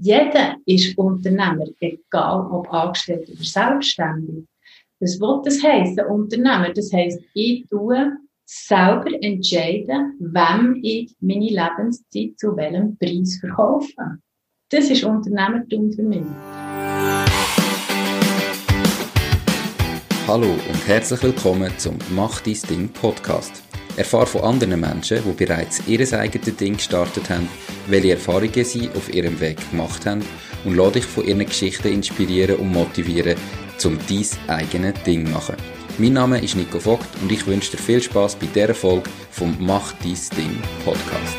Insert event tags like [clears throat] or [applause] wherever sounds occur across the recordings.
Jeder ist Unternehmer, egal ob angestellt oder selbstständig. Das will das heißen, Unternehmer. Das heisst, ich tue selber entscheiden, wem ich meine Lebenszeit zu welchem Preis verkaufe. Das ist Unternehmertum für mich. Hallo und herzlich willkommen zum Mach dein Ding Podcast. Erfahre von anderen Menschen, die bereits ihr eigenes Ding gestartet haben, welche Erfahrungen sie auf ihrem Weg gemacht haben und lade dich von ihren Geschichten inspirieren und motivieren, um dein eigenes Ding zu machen. Mein Name ist Nico Vogt und ich wünsche dir viel Spaß bei dieser Folge vom Mach dein Ding Podcast.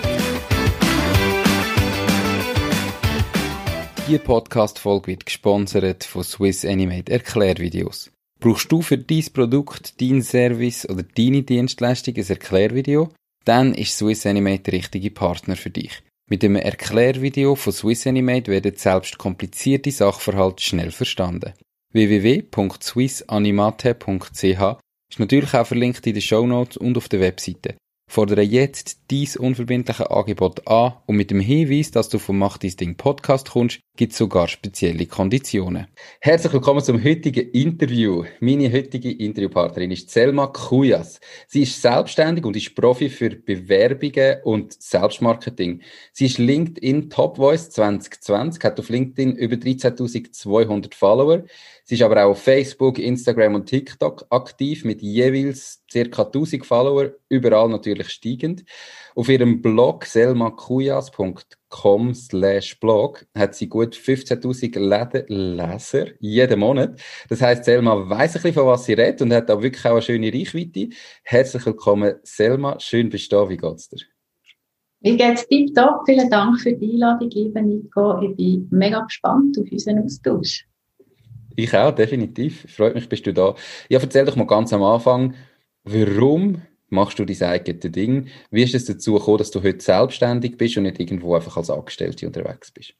Diese Podcast-Folge wird gesponsert von Swiss Animate Erklärvideos. Brauchst du für dein Produkt, dein Service oder deine Dienstleistung ein Erklärvideo? Dann ist Swiss Animate der richtige Partner für dich. Mit dem Erklärvideo von Swiss Animate werden selbst komplizierte Sachverhalte schnell verstanden. www.swissanimate.ch ist natürlich auch verlinkt in den Show Notes und auf der Webseite. Fordere jetzt dies unverbindliche Angebot an und mit dem Hinweis, dass du vom Mach dein Ding Podcast kommst, gibt es sogar spezielle Konditionen. Herzlich willkommen zum heutigen Interview. Meine heutige Interviewpartnerin ist Selma Kujas. Sie ist selbstständig und ist Profi für Bewerbungen und Selbstmarketing. Sie ist LinkedIn Top Voice 2020, hat auf LinkedIn über 13.200 Follower. Sie ist aber auch auf Facebook, Instagram und TikTok aktiv mit jeweils ca. 1000 Follower, überall natürlich steigend. Auf ihrem Blog selmakujas.com slash blog hat sie gut 15.000 Leser jeden Monat. Das heißt, Selma weiss ein bisschen, von was sie redet und hat auch wirklich auch eine schöne Reichweite. Herzlich willkommen, Selma. Schön bist du da. Wie geht's dir? Wie geht's dir? Vielen Dank für die Einladung, liebe Nico. Ich bin mega gespannt auf unseren Austausch. Ich auch, definitiv. Freut mich, bist du da. Ja, erzähl doch mal ganz am Anfang, warum machst du dein eigenes Ding? Wie ist es dazu gekommen, dass du heute selbstständig bist und nicht irgendwo einfach als Angestellte unterwegs bist?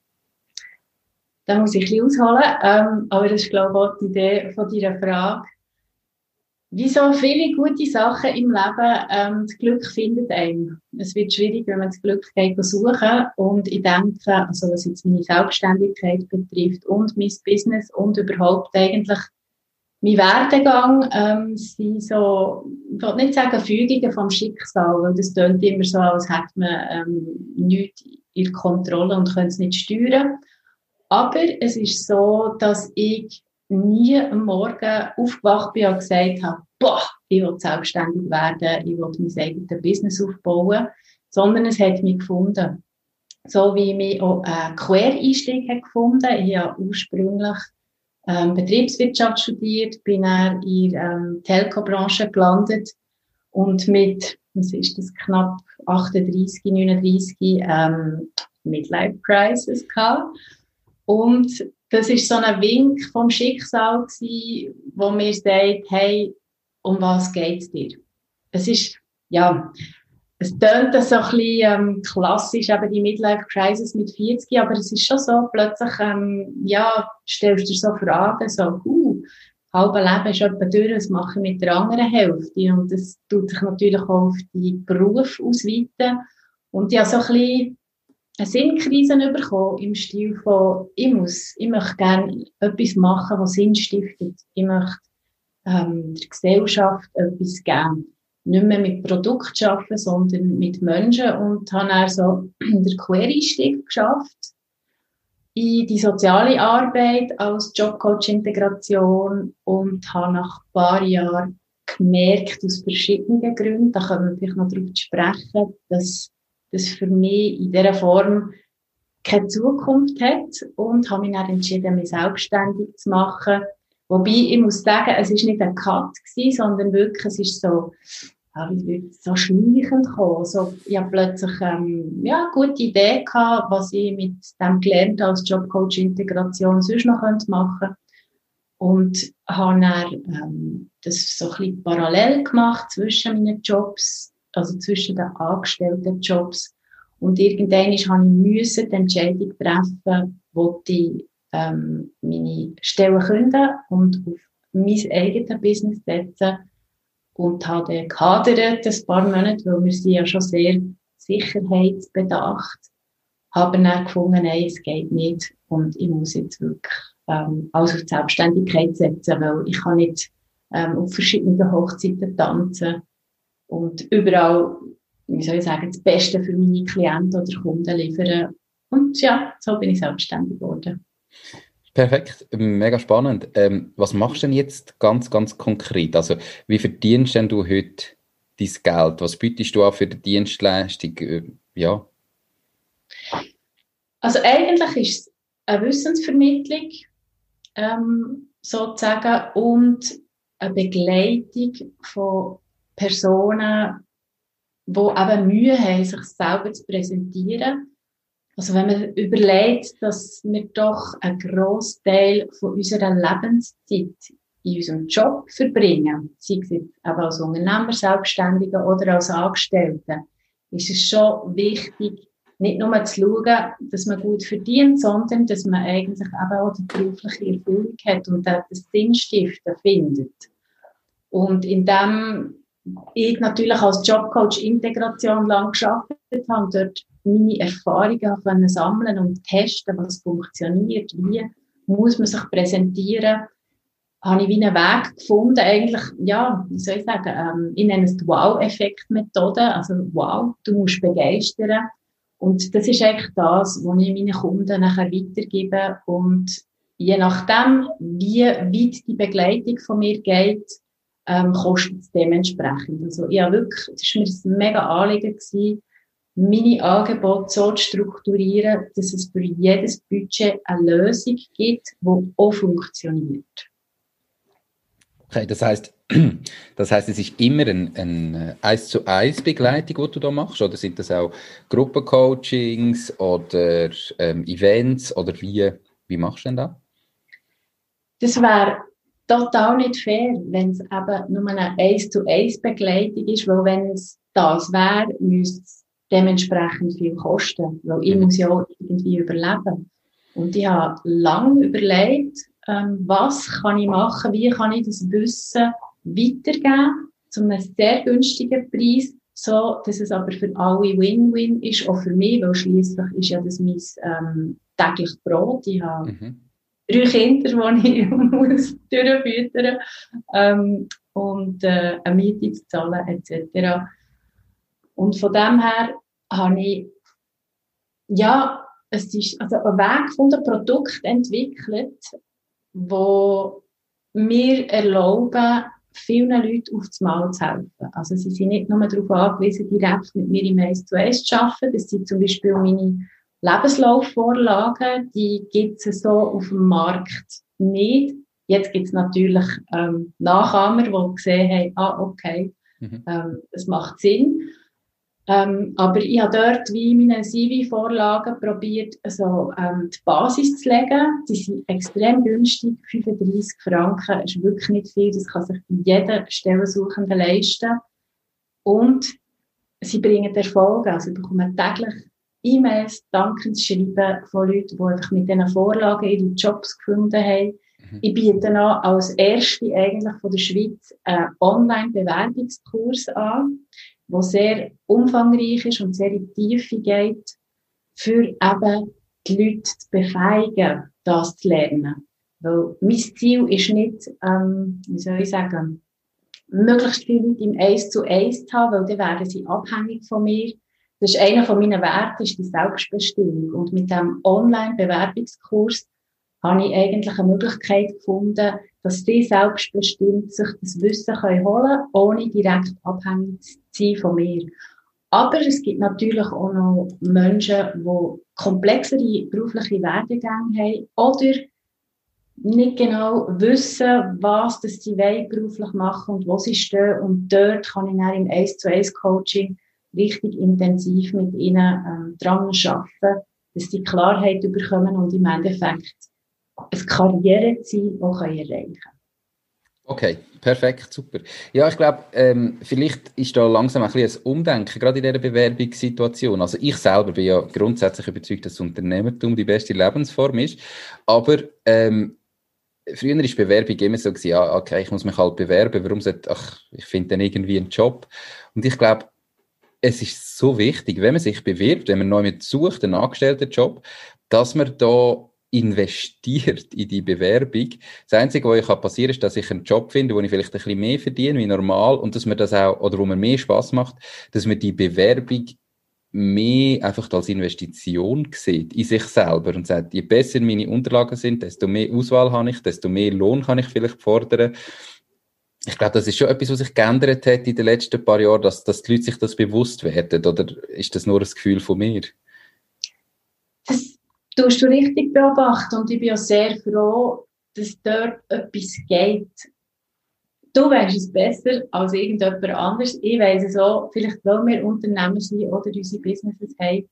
Da muss ich ein bisschen ausholen, ähm, aber das ist, glaube ich, auch die Idee von deiner Frage. Wie so viele gute Sachen im Leben, ähm, das Glück findet einen. Es wird schwierig, wenn man das Glück geht suchen. Und ich denke, also was jetzt meine Selbstständigkeit betrifft und mein Business und überhaupt eigentlich mein Werdegang, ähm, sind so, ich will nicht sagen Fügungen vom Schicksal, weil das klingt immer so, als hätte man ähm, nichts in Kontrolle und könnte es nicht steuern. Aber es ist so, dass ich nie am Morgen aufgewacht bin und gesagt habe, boah, ich will selbstständig werden, ich will mein eigenes Business aufbauen, sondern es hat mich gefunden. So wie mich auch ein Quereinstieg hat gefunden. Ich habe ursprünglich ähm, Betriebswirtschaft studiert, bin dann in der ähm, Telco-Branche gelandet und mit, was ist das, knapp 38, 39 ähm, Midlife Crisis gehabt. Und das ist so ein Wink vom Schicksal gewesen, wo mir sagt, hey, um was geht's dir? Es ist, ja, es tönt so ein bisschen ähm, klassisch, eben die Midlife Crisis mit 40, aber es ist schon so, plötzlich, ähm, ja, stellst du dir so Fragen, so, uh, halbe Leben ist etwa durch, was mache ich mit der anderen Hälfte? Und das tut sich natürlich auch auf die Beruf ausweiten. Und habe so ein bisschen eine Sinnkrise bekommen im Stil von, ich muss, ich möchte gerne etwas machen, was Sinn stiftet. Ich möchte ähm, der Gesellschaft etwas geben nicht mehr mit Produkt arbeiten, sondern mit Menschen und habe dann so [clears throat] den Quereinstieg geschafft in die soziale Arbeit als Jobcoach-Integration und habe nach ein paar Jahren gemerkt, aus verschiedenen Gründen, da können wir vielleicht noch darüber sprechen, dass das für mich in dieser Form keine Zukunft hat und habe mich dann entschieden, mich selbstständig zu machen Wobei, ich muss sagen, es ist nicht ein Cut gewesen, sondern wirklich, es ist so, ja, so schleichend gekommen. So, ich habe plötzlich, ähm, ja, eine gute Idee gehabt, was ich mit dem gelernt als Jobcoach Integration sonst noch machen könnte. Und habe dann, ähm, das so ein bisschen parallel gemacht zwischen meinen Jobs, also zwischen den angestellten Jobs. Und irgendwann habe ich die Entscheidung treffen, wo ich ähm, meine Stelle künden und auf mein eigenes Business setzen und habe gehadert ein paar Monate, weil wir sind ja schon sehr sicherheitsbedacht. habe dann gefunden, nein, es geht nicht und ich muss jetzt wirklich ähm, alles auf die Selbstständigkeit setzen, weil ich kann nicht ähm, auf verschiedenen Hochzeiten tanzen und überall, wie soll ich sagen, das Beste für meine Klienten oder Kunden liefern. Und ja, so bin ich selbstständig geworden. Perfekt, mega spannend. Ähm, was machst du denn jetzt ganz, ganz konkret? Also, wie verdienst denn du heute dein Geld? Was bietest du an für die Dienstleistung? Äh, ja. Also, eigentlich ist es eine Wissensvermittlung, ähm, sozusagen, und eine Begleitung von Personen, die eben Mühe haben, sich selber zu präsentieren. Also wenn man überlegt, dass wir doch einen grossen Teil von unserer Lebenszeit in unserem Job verbringen, sei es jetzt eben als Unternehmer, Selbstständiger oder als Angestellter, ist es schon wichtig, nicht nur zu schauen, dass man gut verdient, sondern dass man eigentlich eben auch die berufliche Erfüllung hat und das Sinnstiften findet. Und in dem ich natürlich als Jobcoach Integration lang geschafft habe und dort meine Erfahrungen können sammeln und testen, was funktioniert, wie muss man sich präsentieren, habe ich wie einen Weg gefunden, eigentlich, ja, wie soll ich sagen, ähm, ich nenne es die Wow-Effekt-Methode, also wow, du musst begeistern. Und das ist eigentlich das, was ich meinen Kunden nachher weitergebe und je nachdem, wie weit die Begleitung von mir geht, ähm, kostet es dementsprechend. Also, ja, wirklich, das war mir ein mega Anliegen gewesen, meine Angebote so zu strukturieren, dass es für jedes Budget eine Lösung gibt, die auch funktioniert. Okay, das heißt, [clears throat] das heißt, es ist immer eine ein 1 zu 1 Begleitung, die du da machst, oder sind das auch Gruppencoachings oder ähm, Events oder wie, wie machst du denn da? Das wäre total nicht fair, wenn es eben nur eine 1 zu 1 Begleitung ist, weil wenn es das wäre, müsste es dementsprechend viel kosten, weil ich mhm. muss ja auch irgendwie überleben. Und ich habe lange überlegt, ähm, was kann ich machen, wie kann ich das Wissen weitergeben zu einem sehr günstigen Preis, so dass es aber für alle Win-Win ist, auch für mich, weil schließlich ist ja das mein ähm, tägliches Brot. Ich habe mhm drei Kinder, die ich [laughs] muss durchfüttern ähm, und äh, eine Miete zu zahlen etc. Und von dem her habe ich ja, es ist also ein Weg von dem Produkt entwickelt, wo mir erlauben, vielen Leuten auf das Mal zu helfen. Also sie sind nicht nur darauf angewiesen, direkt mit mir im 1 zu 1 zu arbeiten. Das sind zum Beispiel meine Lebenslaufvorlagen, die gibt es so auf dem Markt nicht. Jetzt gibt es natürlich ähm, Nachahmer, die gesehen haben, ah, okay, mhm. ähm, das macht Sinn. Ähm, aber ich habe dort wie meine CV-Vorlagen probiert, also, ähm, die Basis zu legen. Die sind extrem günstig, 35 Franken ist wirklich nicht viel, das kann sich jeder Stellensuchende leisten. Und sie bringen Erfolge, also ich bekomme täglich E-Mails, Dankensschreiben von Leuten, die einfach mit diesen Vorlagen ihre Jobs gefunden haben. Mhm. Ich biete noch als erste eigentlich von der Schweiz einen Online-Bewerbungskurs an, der sehr umfangreich ist und sehr in die Tiefe geht, für eben die Leute zu befähigen, das zu lernen. Weil mein Ziel ist nicht, ähm, wie soll ich sagen, möglichst viele Leute im Eins zu Eins zu haben, weil dann werden sie abhängig von mir das ist einer von meinen Werten, ist die Selbstbestimmung. Und mit dem Online-Bewerbungskurs habe ich eigentlich eine Möglichkeit gefunden, dass die selbstbestimmt sich das Wissen können holen ohne direkt abhängig zu sein von mir. Aber es gibt natürlich auch noch Menschen, die komplexere berufliche Werdegänge haben oder nicht genau wissen, was das sie beruflich machen und wo sie stehen. Und dort kann ich dann im 1 zu 1 Coaching richtig intensiv mit ihnen ähm, dran arbeiten, dass sie Klarheit bekommen und im Endeffekt ein Karriereziel auch erreichen können. Okay, perfekt, super. Ja, ich glaube, ähm, vielleicht ist da langsam ein bisschen ein Umdenken, gerade in dieser Bewerbungssituation. Also ich selber bin ja grundsätzlich überzeugt, dass Unternehmertum die beste Lebensform ist, aber ähm, früher ist Bewerbung immer so gewesen, ja, okay, ich muss mich halt bewerben, warum sollte, ach, ich finde dann irgendwie einen Job. Und ich glaube, es ist so wichtig, wenn man sich bewirbt, wenn man neu mit sucht, einen Angestelltenjob, dass man da investiert in die Bewerbung. Das Einzige, was ich passieren kann, ist, dass ich einen Job finde, wo ich vielleicht ein bisschen mehr verdiene wie normal und dass mir das auch, oder wo mir mehr Spaß macht, dass man die Bewerbung mehr einfach als Investition sieht in sich selber und sagt, je besser meine Unterlagen sind, desto mehr Auswahl habe ich, desto mehr Lohn kann ich vielleicht fordern. Ich glaube, das ist schon etwas, was sich geändert hat in den letzten paar Jahren, dass, dass die Leute sich das bewusst werden. Oder ist das nur ein Gefühl von mir? Das tust du richtig beobachten und ich bin auch sehr froh, dass dort etwas geht. Du weißt es besser als irgendjemand anders. Ich weiss es auch, vielleicht weil wir Unternehmer sind oder unsere Businesses haben.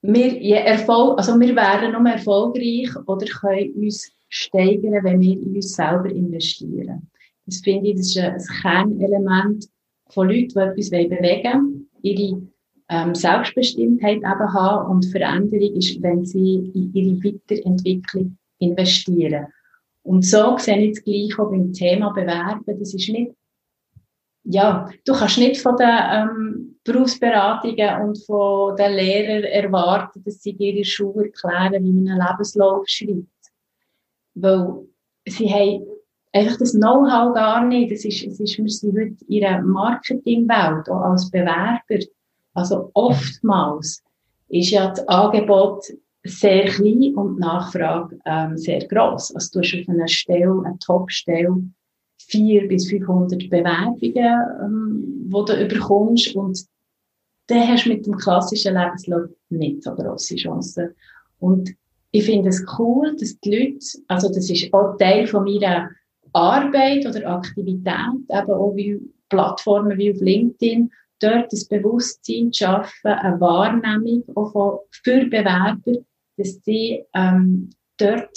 Wir, je Erfolg, also wir werden noch erfolgreich oder können uns steigern, wenn wir in uns selber investieren. Das finde ich, das ist ein Kernelement von Leuten, die etwas bewegen wollen, ihre ähm, Selbstbestimmtheit eben haben und Veränderung ist, wenn sie in ihre Weiterentwicklung investieren. Und so sehe ich das Gleiche auch beim Thema Bewerben. Das ist nicht, ja, du kannst nicht von den ähm, Berufsberatungen und von den Lehrern erwarten, dass sie dir ihre Schule erklären, wie man einen Lebenslauf schreibt. Weil sie haben einfach das Know-how gar nicht. Das ist, es ist, wir sind heute in einer Marketingwelt, auch als Bewerber. Also oftmals ist ja das Angebot sehr klein und die Nachfrage ähm, sehr gross. Also du hast auf einer Stelle, einer Top-Stelle, 400 bis 500 Bewerbungen, ähm, die du überkommst und dann hast du mit dem klassischen Lebenslauf nicht so grosse Chancen. Und ich finde es cool, dass die Leute, also das ist auch Teil von meiner Arbeit oder Aktivität, eben auch wie Plattformen wie auf LinkedIn, dort das Bewusstsein zu schaffen, eine Wahrnehmung auch von, für Bewerber, dass sie ähm, dort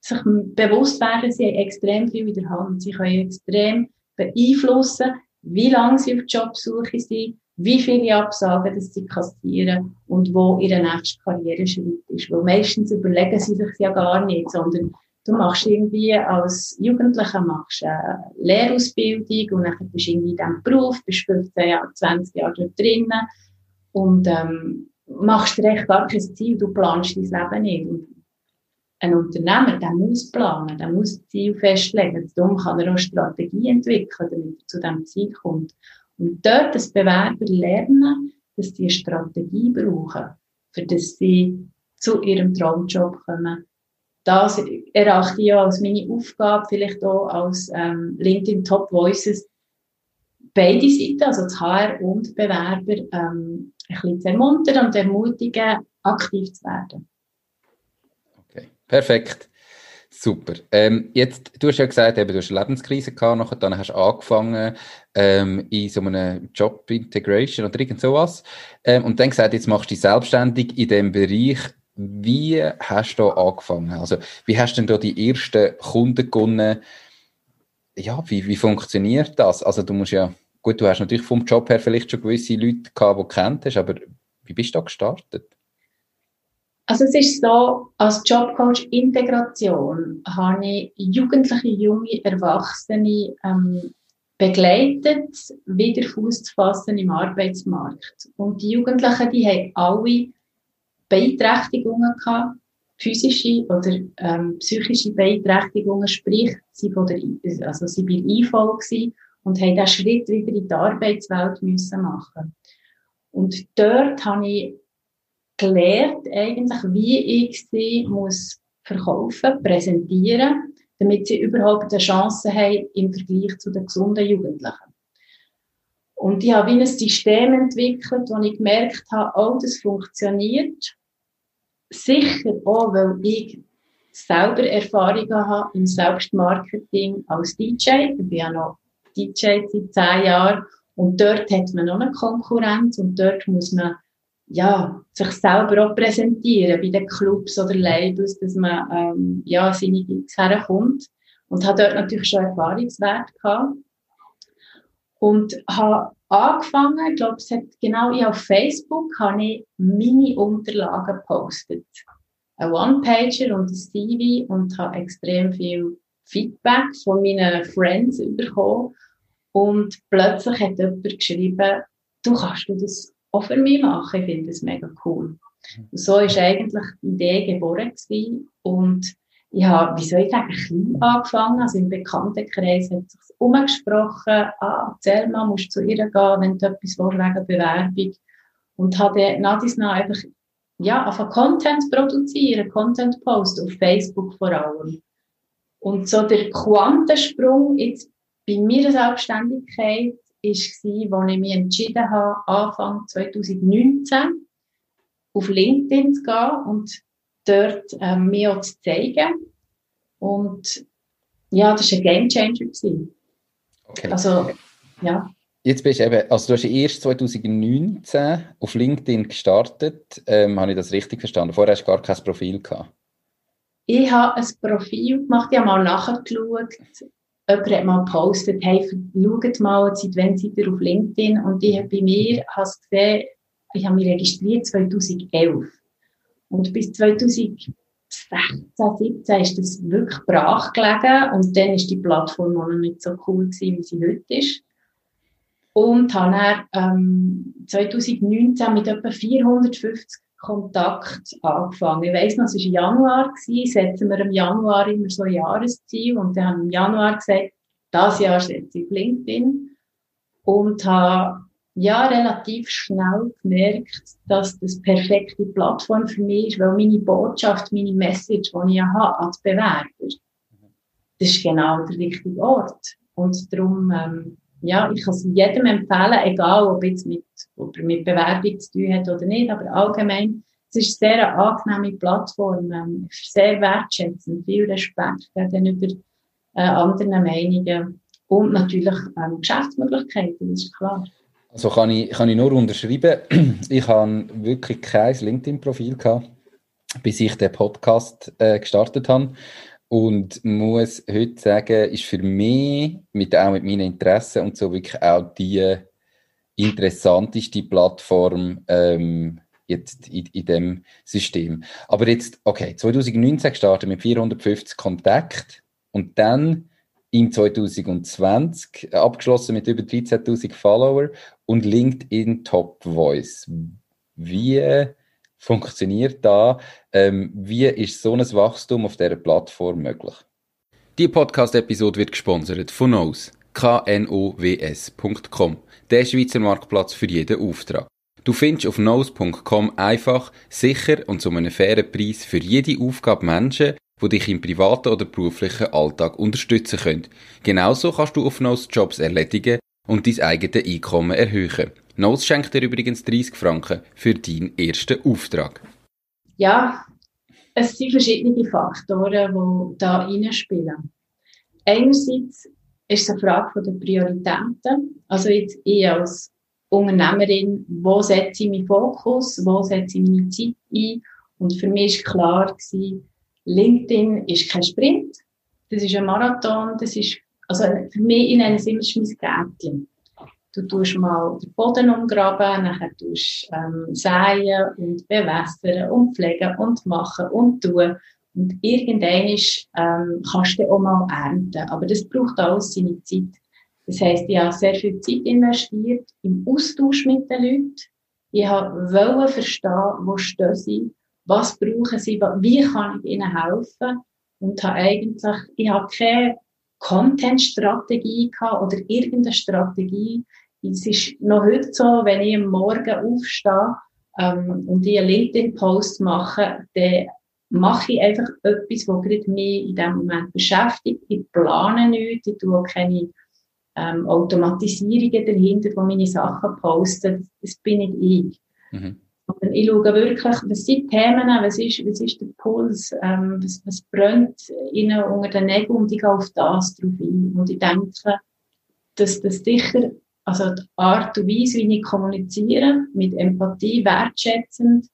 sich bewusst werden, sie haben extrem viel in der Hand. Sie können extrem beeinflussen, wie lange sie auf Jobsuche sind, wie viele Absagen dass sie kassieren und wo ihre nächste Karriereschritt ist. Weil meistens überlegen sie sich ja gar nicht, sondern Du machst irgendwie als Jugendlicher machst eine Lehrausbildung und dann bist du irgendwie in diesem Beruf, bist 15 Jahre, 20 Jahre dort drinnen und ähm, machst recht gar kein Ziel, du planst dein Leben nicht. Und ein Unternehmer, der muss planen, der muss Ziel festlegen. Darum kann er auch Strategie entwickeln, damit er zu diesem Ziel kommt. Und dort das Bewerber lernen, dass sie eine Strategie brauchen, für das sie zu ihrem Traumjob kommen das erachte ich ja als meine Aufgabe, vielleicht auch als ähm, LinkedIn Top Voices, beide Seiten, also das HR und Bewerber, ähm, ein bisschen zu ermuntern und ermutigen, aktiv zu werden. Okay, perfekt. Super. Ähm, jetzt, du hast ja gesagt, eben, du hast eine Lebenskrise gehabt, nachher dann hast du angefangen ähm, in so einem Job Integration oder irgend sowas. Ähm, und dann gesagt, jetzt machst du dich selbstständig in dem Bereich wie hast du angefangen? Also, wie hast du denn da die ersten Kunden gewonnen? Ja, wie, wie funktioniert das? Also, du musst ja, gut, du hast natürlich vom Job her vielleicht schon gewisse Leute gehabt, die du kennt hast, aber wie bist du da gestartet? Also es ist so, als Jobcoach Integration habe ich jugendliche, junge Erwachsene ähm, begleitet, wieder Fuß zu fassen im Arbeitsmarkt. Und die Jugendlichen, die haben alle Beeinträchtigungen gehabt, physische oder ähm, psychische Beeinträchtigungen, sprich, sie, von der, also sie gewesen und haben diesen Schritt wieder in die Arbeitswelt müssen machen. Und dort habe ich gelernt, eigentlich, wie ich sie muss verkaufen, präsentieren, damit sie überhaupt eine Chance haben im Vergleich zu den gesunden Jugendlichen. Und ich habe wie ein System entwickelt, wo ich gemerkt habe, oh, das funktioniert sicher auch, weil ich selber Erfahrungen habe im Selbstmarketing als DJ. Ich bin ja noch DJ seit zehn Jahren und dort hat man noch eine Konkurrenz und dort muss man ja, sich selber auch präsentieren bei den Clubs oder Labels, dass man ähm, ja, seine Gigs herkommt. Und habe dort natürlich schon Erfahrungswert gehabt. Und habe angefangen, ich glaube, es hat genau ich auf Facebook habe ich meine Unterlagen gepostet. Ein One-Pager und ein CV und habe extrem viel Feedback von meinen Friends bekommen. Und plötzlich hat jemand geschrieben, du kannst du das auch für mich machen. Ich finde das mega cool. Und so ist eigentlich die Idee geboren gewesen. Und ich habe, wie soll ich sagen, klein angefangen. Also im Bekanntenkreis hat sich umgesprochen, ah, mal, musst zu ihr gehen, wenn du etwas willst, wegen Bewerbung. Und habe dies nach einfach, ja, einfach Content produzieren, Content post auf Facebook vor allem. Und so der Quantensprung jetzt bei meiner Selbstständigkeit war, als ich mich entschieden habe, Anfang 2019 auf LinkedIn zu gehen und dort ähm, mich auch zu zeigen. Und ja, das war ein Gamechanger. Okay. Also, ja. Jetzt bist du eben, also du hast erst 2019 auf LinkedIn gestartet. Ähm, habe ich das richtig verstanden? Vorher hast du gar kein Profil gehabt. Ich habe ein Profil gemacht, ich habe mal nachgeschaut. Jemand hat mal gepostet, hey, schaut mal, seit wann seid ihr auf LinkedIn? Und ich habe bei mir hast gesehen, ich habe mich registriert 2011. Und bis 2016, 2017 ist das wirklich brach gelegen. Und dann ist die Plattform noch nicht so cool gewesen, wie sie heute ist. Und habe dann, ähm, 2019 mit etwa 450 Kontakt angefangen. Ich weiss noch, es war Januar, gewesen, setzen wir im Januar immer so ein Jahresziel und dann haben wir im Januar gesagt, das Jahr setze ich LinkedIn und habe ja relativ schnell gemerkt, dass das perfekte Plattform für mich ist, weil meine Botschaft, meine Message, die ich habe als Bewerber, das ist genau der richtige Ort. Und darum, ähm, ja, ich kann es jedem empfehlen, egal ob jetzt mit, ob er mit Bewerbung zu tun hat oder nicht, aber allgemein, es ist eine sehr angenehme Plattform, ähm, sehr wertschätzend, viel Respekt gegenüber äh, anderen Meinungen und natürlich ähm, Geschäftsmöglichkeiten, das ist klar. Also kann ich, kann ich nur unterschreiben, [clears throat] ich habe wirklich kein LinkedIn-Profil gehabt, bis ich den Podcast äh, gestartet habe. Und muss heute sagen, ist für mich, mit, auch mit meinen Interessen und so, wirklich auch die interessanteste Plattform ähm, jetzt in, in dem System. Aber jetzt, okay, 2019 gestartet mit 450 Kontakten und dann im 2020 abgeschlossen mit über 13.000 Follower und LinkedIn Top Voice. Wie funktioniert da? Ähm, wie ist so ein Wachstum auf dieser Plattform möglich? Die Podcast-Episode wird gesponsert von Knows, knows.com, der Schweizer Marktplatz für jeden Auftrag. Du findest auf knows.com einfach, sicher und zu einem fairen Preis für jede Aufgabe Menschen, die dich im privaten oder beruflichen Alltag unterstützen können. Genauso kannst du auf Knows Jobs erledigen und dein eigenes Einkommen erhöhen. Knows schenkt dir übrigens 30 Franken für deinen ersten Auftrag. Ja, es sind verschiedene Faktoren, die da reinspielen. Einerseits ist es eine Frage der Prioritäten. Also jetzt ich als Unternehmerin, wo setze ich meinen Fokus, wo setze ich meine Zeit ein? Und für mich war klar, gewesen, LinkedIn ist kein Sprint, das ist ein Marathon, das ist, also für mich, ich nenne es immer mein Gärtchen. Du tust mal den Boden umgraben, nachher tust ähm, säen und bewässern und pflegen und machen und tun. Und irgendwann ähm, kannst du auch mal ernten. Aber das braucht alles seine Zeit. Das heisst, ich habe sehr viel Zeit investiert im Austausch mit den Leuten. Ich wollte verstehen, wo stehen sie, was brauchen sie, wie kann ich ihnen helfen. Und habe eigentlich, ich habe keine Content-Strategie gehabt oder irgendeine Strategie. Es ist noch heute so, wenn ich am Morgen aufstehe ähm, und ich einen LinkedIn-Post mache, dann mache ich einfach etwas, was mich in dem Moment beschäftigt. Ich plane nichts, ich tue keine ähm, Automatisierungen dahinter, die meine Sachen posten. Das bin nicht ich. Mhm. Und ich schaue wirklich, was sind die Themen, was ist, was ist der Puls, ähm, was, was brennt ihnen unter den Nägeln und ich gehe auf das drauf ein. Und ich denke, dass das sicher, also die Art und Weise, wie ich kommuniziere, mit Empathie, wertschätzend,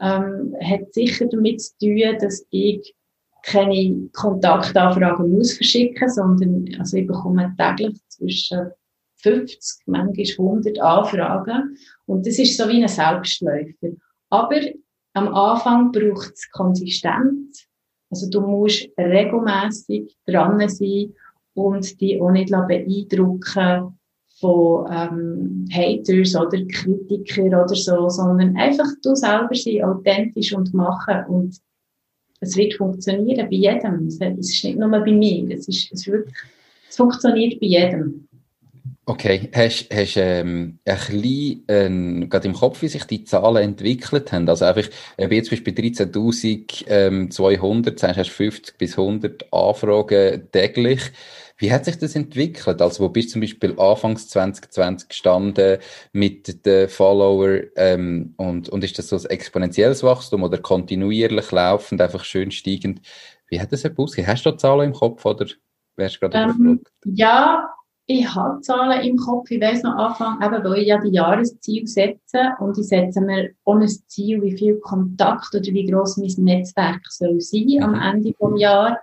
ähm, hat sicher damit zu tun, dass ich keine Kontaktanfragen muss verschicken, sondern also ich bekomme täglich zwischen 50, manchmal 100 Anfragen und das ist so wie ein Selbstläufer. Aber am Anfang braucht es Konsistenz. Also du musst regelmäßig dran sein und dich auch nicht beeindrucken von ähm, Haters oder Kritikern oder so, sondern einfach du selber sein, authentisch und machen und es wird funktionieren bei jedem. Es ist nicht nur bei mir, es, ist, es, wird, es funktioniert bei jedem. Okay, hast du ähm, ein bisschen äh, gerade im Kopf, wie sich die Zahlen entwickelt haben? Also einfach, äh, jetzt bist du bei 13.200, ähm, 200, sagst, hast 50 bis 100 Anfragen täglich. Wie hat sich das entwickelt? Also wo bist du zum Beispiel anfangs 2020 gestanden mit den Follower ähm, und, und ist das so ein exponentielles Wachstum oder kontinuierlich laufend, einfach schön steigend? Wie hat das ausgesehen? Hast du da Zahlen im Kopf oder wärst du gerade ähm, Ja, ich habe Zahlen im Kopf. Ich weiss noch Anfang, eben, weil ich ja die Jahresziele setze und ich setze mir ohne Ziel, wie viel Kontakt oder wie groß mein Netzwerk soll sein mhm. am Ende des Jahres.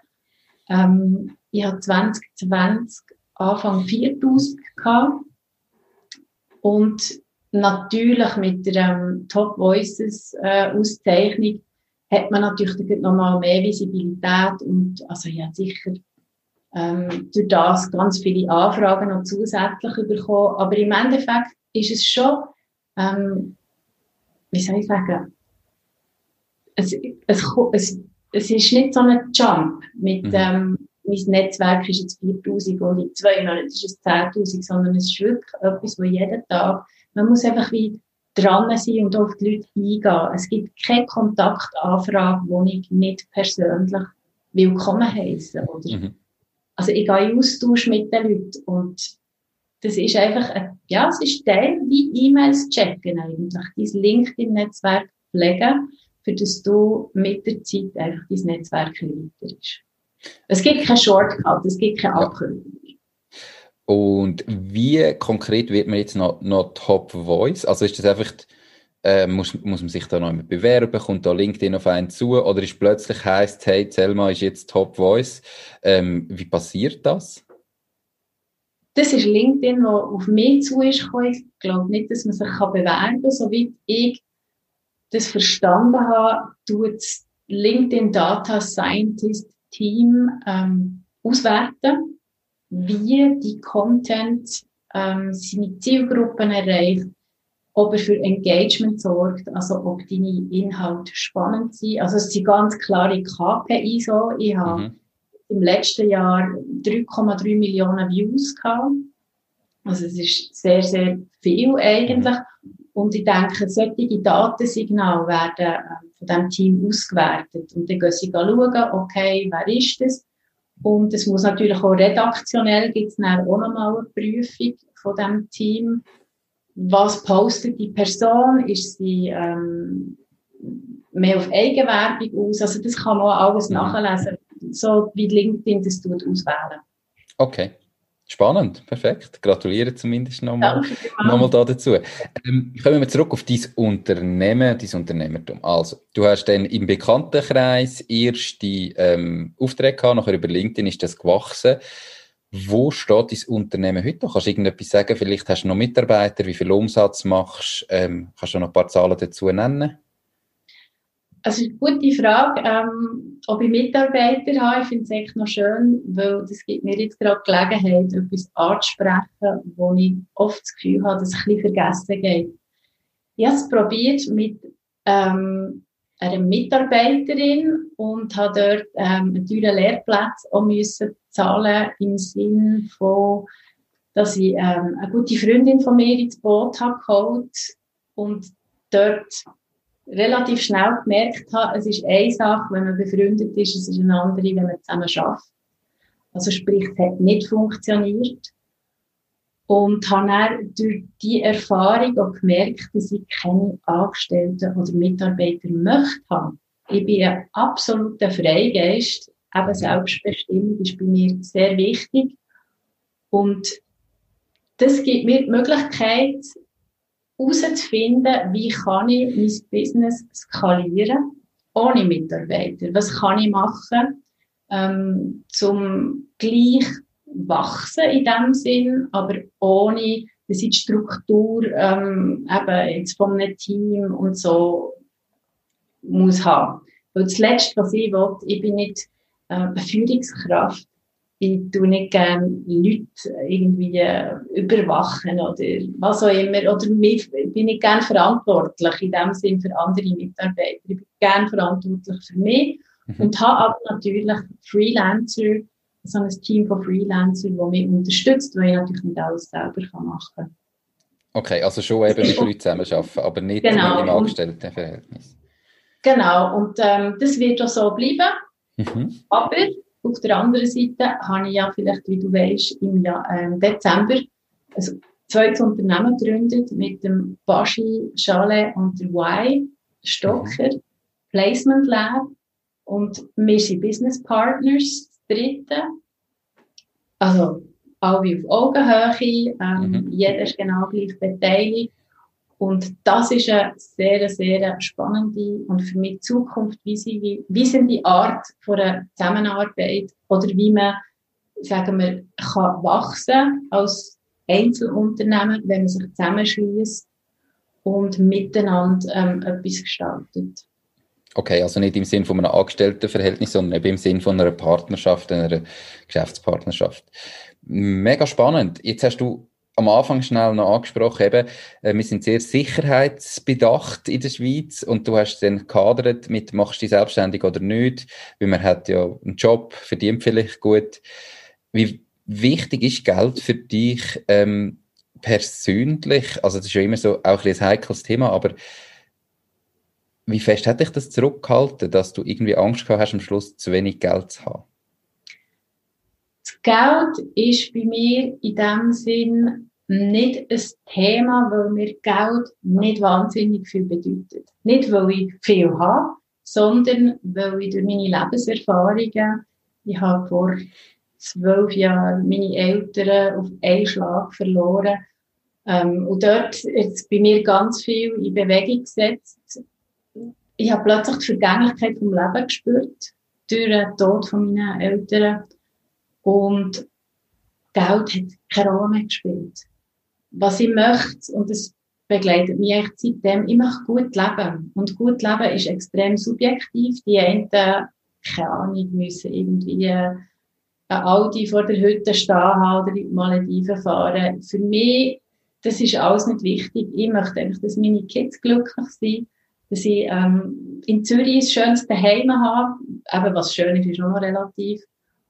Ähm, ich habe 2020 Anfang 4000 gehabt. Und natürlich mit der ähm, Top Voices äh, Auszeichnung hat man natürlich noch mal mehr Visibilität und also ja sicher ähm, durch das ganz viele Anfragen noch zusätzlich bekommen. Aber im Endeffekt ist es schon, ähm, wie soll ich sagen, es, es, es, es ist nicht so ein Jump mit, mhm. ähm, mein Netzwerk ist jetzt 4000 und in zwei Monaten ist es 10.000, sondern es ist wirklich etwas, wo jeden Tag, man muss einfach wie dran sein und auf die Leute eingehen. Es gibt keine Kontaktanfrage, die ich nicht persönlich willkommen heiße. Oder? Mhm. Also ich gehe in Austausch mit den Leuten und das ist einfach, ein, ja, es ist Teil wie E-Mails checken eigentlich, dein LinkedIn-Netzwerk pflegen, für das du mit der Zeit einfach dein Netzwerk erweiterst. Es gibt kein Shortcut, es gibt keine Abkürzung. Und wie konkret wird man jetzt noch, noch Top Voice? Also ist das einfach, äh, muss, muss man sich da noch bewerben, kommt da LinkedIn auf einen zu oder ist plötzlich heißt, hey, Selma ist jetzt Top Voice. Ähm, wie passiert das? Das ist LinkedIn, wo auf mich zu ist gekommen. Ich glaube nicht, dass man sich kann bewerben kann. Soweit ich das verstanden habe, tut LinkedIn Data Scientist Team ähm, auswerten, wie die Content ähm, seine Zielgruppen erreicht, ob er für Engagement sorgt, also ob deine Inhalte spannend sind. Also es sind ganz klare KPI so. Ich habe mhm. im letzten Jahr 3,3 Millionen Views gehabt. Also es ist sehr, sehr viel eigentlich. Und ich denke, solche Datensignale werden äh, von diesem Team ausgewertet. Und dann gehen sie schauen, okay, wer ist das? Und es muss natürlich auch redaktionell, gibt es dann auch nochmal eine Prüfung von diesem Team. Was postet die Person? Ist sie ähm, mehr auf Eigenwerbung aus? Also das kann man alles mhm. nachlesen, so wie LinkedIn das tut, auswählen. Okay. Spannend, perfekt. Gratuliere zumindest nochmal, nochmal da dazu. Ähm, kommen wir zurück auf dein Unternehmen, dein Unternehmertum. Also, du hast dann im Bekanntenkreis erste ähm, Aufträge gehabt, nachher über LinkedIn ist das gewachsen. Wo steht dein Unternehmen heute? Kannst du irgendetwas sagen? Vielleicht hast du noch Mitarbeiter, wie viel Umsatz machst ähm, Kannst du noch ein paar Zahlen dazu nennen? Also, eine gute Frage. Ähm, ob ich Mitarbeiter habe, ich finde es echt noch schön, weil das gibt mir jetzt gerade Gelegenheit, etwas anzusprechen, wo ich oft das Gefühl habe, dass es ein bisschen vergessen geht. Ich habe es probiert mit ähm, einer Mitarbeiterin und habe dort ähm, einen teuren Lehrplatz auch müssen zahlen im Sinn von, dass ich ähm, eine gute Freundin von mir ins Boot habe geholt und dort relativ schnell gemerkt habe, es ist eine Sache, wenn man befreundet ist, es ist eine andere, wenn man zusammen schafft. Also sprich, es hat nicht funktioniert. Und habe dann durch diese Erfahrung auch gemerkt, dass ich keine Angestellten oder Mitarbeiter möchte haben. Ich bin ein absoluter Freigeist. Eben Selbstbestimmung ist bei mir sehr wichtig. Und das gibt mir die Möglichkeit, herauszufinden, wie kann ich mein Business skalieren ohne Mitarbeiter. Was kann ich machen, ähm, zum gleich wachsen in dem Sinn, aber ohne, dass ich die Struktur ähm, eben jetzt von einem Team und so muss haben. Weil das Letzte, was ich will, ich bin nicht äh, Führungskraft ich tue nicht gerne Leute irgendwie äh, überwachen oder was auch immer. Oder mich, ich bin nicht gerne verantwortlich in dem Sinn für andere Mitarbeiter. Ich bin gerne verantwortlich für mich mhm. und habe aber natürlich Freelancer, so ein Team von Freelancern, das mich unterstützt, weil ich natürlich nicht alles selber machen kann. Okay, also schon eben mit Leuten zusammenarbeiten, aber nicht genau. im Angestelltenverhältnis. Genau, und ähm, das wird auch so bleiben. Mhm. Aber auf der anderen Seite habe ich ja vielleicht, wie du weißt, im Jahr, äh, Dezember ein zweites Unternehmen gegründet mit dem Baschi, Chalet und der Y Stocker, mhm. Placement Lab. Und wir sind Business Partners, das dritte. Also, alle auf Augenhöhe, ähm, mhm. jeder ist genau gleich beteiligt. Und das ist eine sehr, sehr spannende und für mich Zukunft, wie, sie, wie, wie sind die Art von einer Zusammenarbeit oder wie man, sagen wir, kann wachsen als Einzelunternehmen, wenn man sich zusammenschließt und miteinander ähm, etwas gestaltet. Okay, also nicht im Sinn von einem Angestelltenverhältnis, sondern eben im Sinn von einer Partnerschaft, einer Geschäftspartnerschaft. Mega spannend. Jetzt hast du am Anfang schnell noch angesprochen, eben, äh, wir sind sehr sicherheitsbedacht in der Schweiz und du hast dann gekadert mit, machst du dich selbstständig oder nicht, weil man hat ja einen Job, verdient vielleicht gut. Wie wichtig ist Geld für dich ähm, persönlich? Also das ist ja immer so auch ein, ein heikles Thema, aber wie fest hat dich das zurückgehalten, dass du irgendwie Angst gehabt hast, am Schluss zu wenig Geld zu haben? Das Geld ist bei mir in dem Sinn nicht ein Thema, weil mir Geld nicht wahnsinnig viel bedeutet. Nicht, weil ich viel habe, sondern weil ich durch meine Lebenserfahrungen, ich habe vor zwölf Jahren meine Eltern auf einen Schlag verloren. Ähm, und dort ist bei mir ganz viel in Bewegung gesetzt. Ich habe plötzlich die Vergänglichkeit vom Leben gespürt, durch den Tod von meinen Eltern. Und Geld hat keine Rolle mehr gespielt. Was ich möchte, und das begleitet mich echt seitdem, ich möchte gut leben. Und gut leben ist extrem subjektiv. Die einen, keine Ahnung, müssen irgendwie ein Audi vor der Hütte stehen haben oder in die Malediven fahren. Für mich, das ist alles nicht wichtig. Ich möchte einfach, dass meine Kids glücklich sind, dass ich ähm, in Zürich das schönste Heim habe. Eben, was schön ist, ist noch relativ.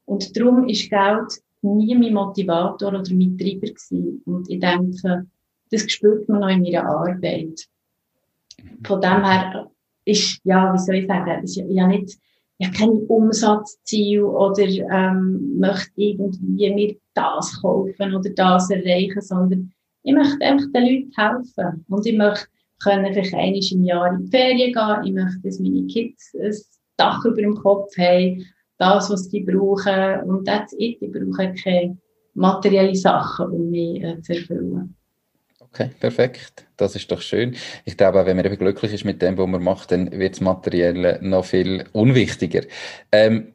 Und darum ist Geld nie mein Motivator oder mein Treiber gewesen. Und ich denke, das spürt man auch in meiner Arbeit. Von dem her ist, ja, wie soll ich sagen, ist ja nicht, ich habe kein Umsatzziel oder ähm, möchte irgendwie mir das kaufen oder das erreichen, sondern ich möchte einfach den Leuten helfen. Und ich möchte können vielleicht einmal im Jahr in die Ferien gehen. Ich möchte, dass meine Kids ein Dach über dem Kopf haben das, was die brauchen. Und that's it. Die brauchen keine materiellen Sachen, um mich äh, zu erfüllen. Okay, perfekt. Das ist doch schön. Ich glaube, wenn man eben glücklich ist mit dem, was man macht, dann wird das Materielle noch viel unwichtiger. Ähm,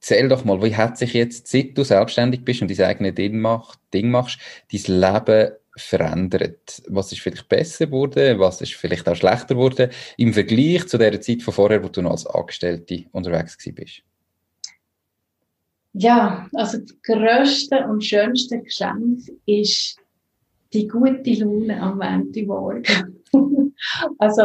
erzähl doch mal, wie hat sich jetzt, seit du selbstständig bist und dein eigenes Ding, machst, dein Leben verändert? Was ist vielleicht besser geworden? Was ist vielleicht auch schlechter geworden im Vergleich zu der Zeit von vorher, wo du noch als Angestellte unterwegs bist? Ja, also das grösste und schönste Geschenk ist die gute Laune am Montagmorgen. [laughs] also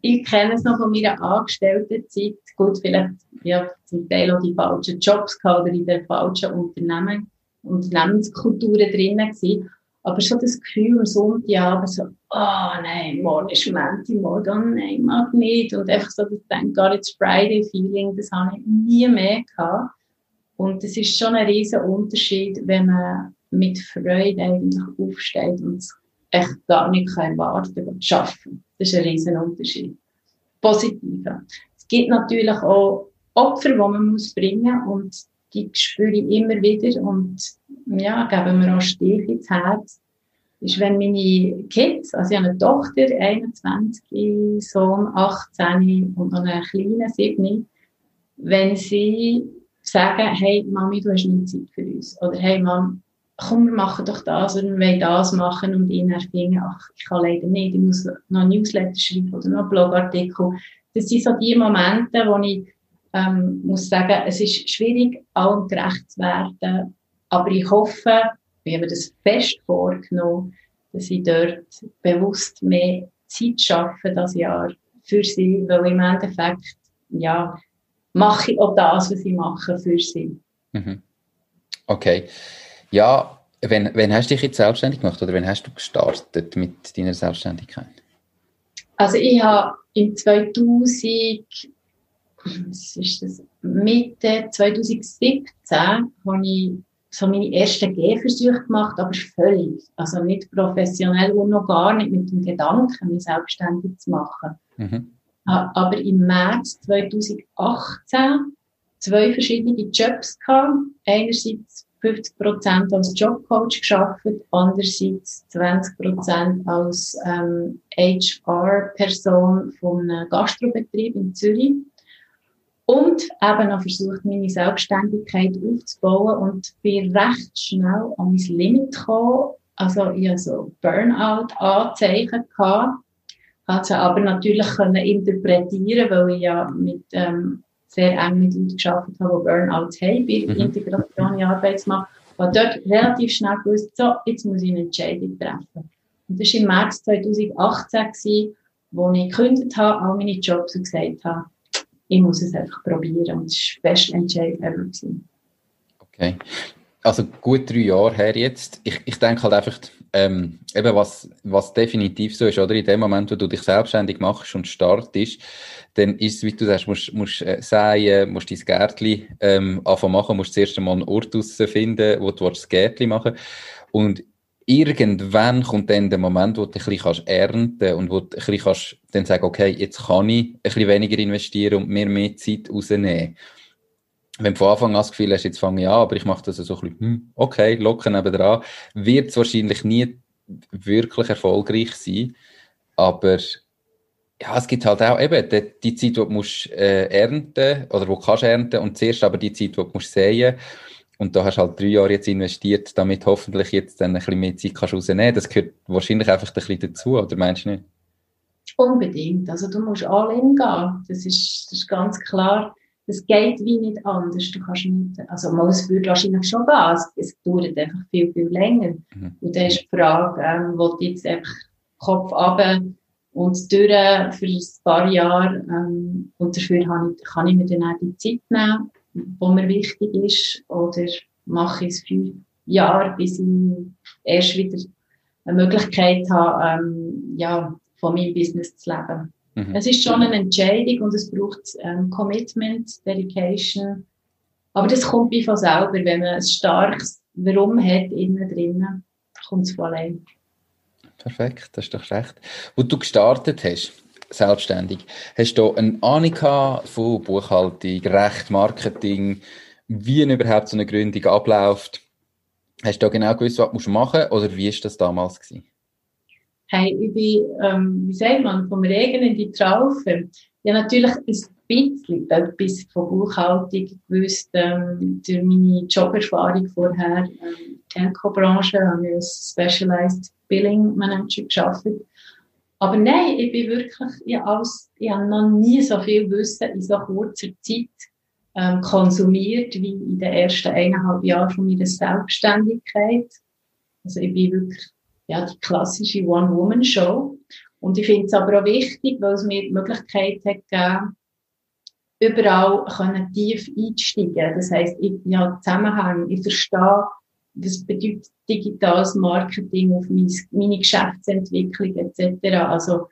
ich kenne es noch von meiner Angestelltenzeit. Gut, vielleicht ja, zum Teil auch die falschen Jobs gehabt oder in der falschen Unternehmen, Unternehmenskulturen drinnen gewesen. Aber schon das Gefühl am Sonntagabend so, oh nein, morgen ist Montag, oh nein, mag nicht. Und einfach so das Thank God it's Friday Feeling, das habe ich nie mehr gehabt. Und es ist schon ein riesen Unterschied, wenn man mit Freude eigentlich aufsteht und es echt gar nicht kann warten kann, zu arbeiten. Das ist ein riesen Unterschied. Positive. Es gibt natürlich auch Opfer, die man muss bringen und die spüre ich immer wieder und ja, geben mir auch Stich ins Herz, ist, wenn meine Kids, also ich habe eine Tochter, 21, Sohn, 18 und noch eine kleine, 7, wenn sie sagen, hey Mami, du hast nie Zeit für uns. Oder hey Mom, komm, wir machen doch das oder wir wollen das machen und ihnen finden, ach, ich kann leider nicht, ich muss noch Newsletter schreiben oder noch Blogartikel. Das sind so die Momente, wo ich Ähm, muss sagen, es ist schwierig, allem gerecht zu werden. Aber ich hoffe, wir haben das fest vorgenommen, dass ich dort bewusst mehr Zeit schaffe, das Jahr für sie, weil im Endeffekt, ja, mache ich auch das, was ich mache, für sie. Mhm. Okay. Ja, wenn, wenn hast du dich jetzt selbstständig gemacht oder wenn hast du gestartet mit deiner Selbstständigkeit? Also ich habe im 2000, was ist das, Mitte 2017 habe ich so meine ersten Gehversuche gemacht, aber völlig, also nicht professionell und noch gar nicht mit dem Gedanken, mich selbstständig zu machen. Mhm. Aber im März 2018 zwei verschiedene Jobs gehabt. Einerseits 50 Prozent als Jobcoach geschafft, andererseits 20 Prozent als ähm, HR-Person von einem Gastrobetrieb in Zürich. Und eben noch versucht, meine Selbstständigkeit aufzubauen und bin recht schnell an mein Limit gekommen. Also, ich hatte so Burnout-Anzeichen gehabt. Also, aber natürlich können interpretieren, weil ich ja mit, ähm, sehr eng mit Leuten gearbeitet habe, die Burnouts haben, bei mhm. Integration in Arbeitsmarkt. habe dort relativ schnell gewusst, so, jetzt muss ich eine Entscheidung treffen. Und das war im März 2018, gewesen, wo ich gekündigt habe, all meine Jobs und gesagt habe, ich muss es einfach probieren. Und das war die beste Entscheidung ever. Okay. Also gut drei Jahre her jetzt. Ich, ich denke halt einfach, ähm, eben was, was definitiv so ist, oder? In dem Moment, wo du dich selbstständig machst und startest, dann ist es, wie du sagst, musst, musst äh, säen, musst dein Gärtchen ähm, anfangen machen, musst zuerst einmal einen Ort finden, wo du das Gärtchen machen Und irgendwann kommt dann der Moment, wo du ein bisschen ernten kannst und wo du ein bisschen kannst dann sagen, okay, jetzt kann ich ein bisschen weniger investieren und mir mehr Zeit rausnehmen. Wenn du von Anfang an das Gefühl hast, jetzt fange ich an, aber ich mache das so ein bisschen, hm, okay, locker nebenan, wird es wahrscheinlich nie wirklich erfolgreich sein. Aber ja, es gibt halt auch eben die, die Zeit, wo du musst, äh, ernten oder wo du kannst ernten und zuerst aber die Zeit, wo du musst säen. Und da hast du halt drei Jahre jetzt investiert, damit hoffentlich jetzt dann ein bisschen mehr Zeit kannst rausnehmen. Das gehört wahrscheinlich einfach ein bisschen dazu, oder meinst du nicht? Unbedingt. Also du musst all in gehen. Das ist, das ist ganz klar. Das geht wie nicht anders. Du kannst nicht, also mal, es würde wahrscheinlich schon gehen. Es, es dauert einfach viel, viel länger. Mhm. Und dann ist die Frage, ähm, wo du jetzt einfach Kopf runter und durch für ein paar Jahre. Ähm, und dafür ich, kann ich mir dann auch die Zeit nehmen, die mir wichtig ist. Oder mache ich es fünf Jahre, bis ich erst wieder eine Möglichkeit habe, ähm, ja, von meinem Business zu leben. Mhm. Es ist schon eine Entscheidung und es braucht ähm, Commitment, Dedication. Aber das kommt wie von selber, wenn man ein starkes Warum hat innen drinnen, kommt es von allein. Perfekt, das ist doch recht. Wo du gestartet hast, selbstständig, hast du eine Ahnung von Buchhaltung, Recht, Marketing, wie überhaupt so eine Gründung abläuft? Hast du genau gewusst, was du machen musst oder wie war das damals? Gewesen? Hey, ich bin, ähm, wie sagt man, vom Regen in die Traufe. Ja, natürlich ein bisschen etwas von Buchhaltung gewusst, ähm, durch meine Joberfahrung vorher, ähm, Telco-Branche, habe ich als Specialized Billing Manager geschafft. Aber nein, ich bin wirklich, ich, alles, ich habe noch nie so viel Wissen in so kurzer Zeit ähm, konsumiert wie in den ersten eineinhalb Jahren von meiner Selbstständigkeit. Also ich bin wirklich ja, die klassische One-Woman-Show. Und ich finde es aber auch wichtig, weil es mir die Möglichkeit hat gegeben, überall können tief einsteigen. Das heisst, ich, habe Zusammenhang, ich verstehe, was bedeutet digitales Marketing auf meine Geschäftsentwicklung etc. Also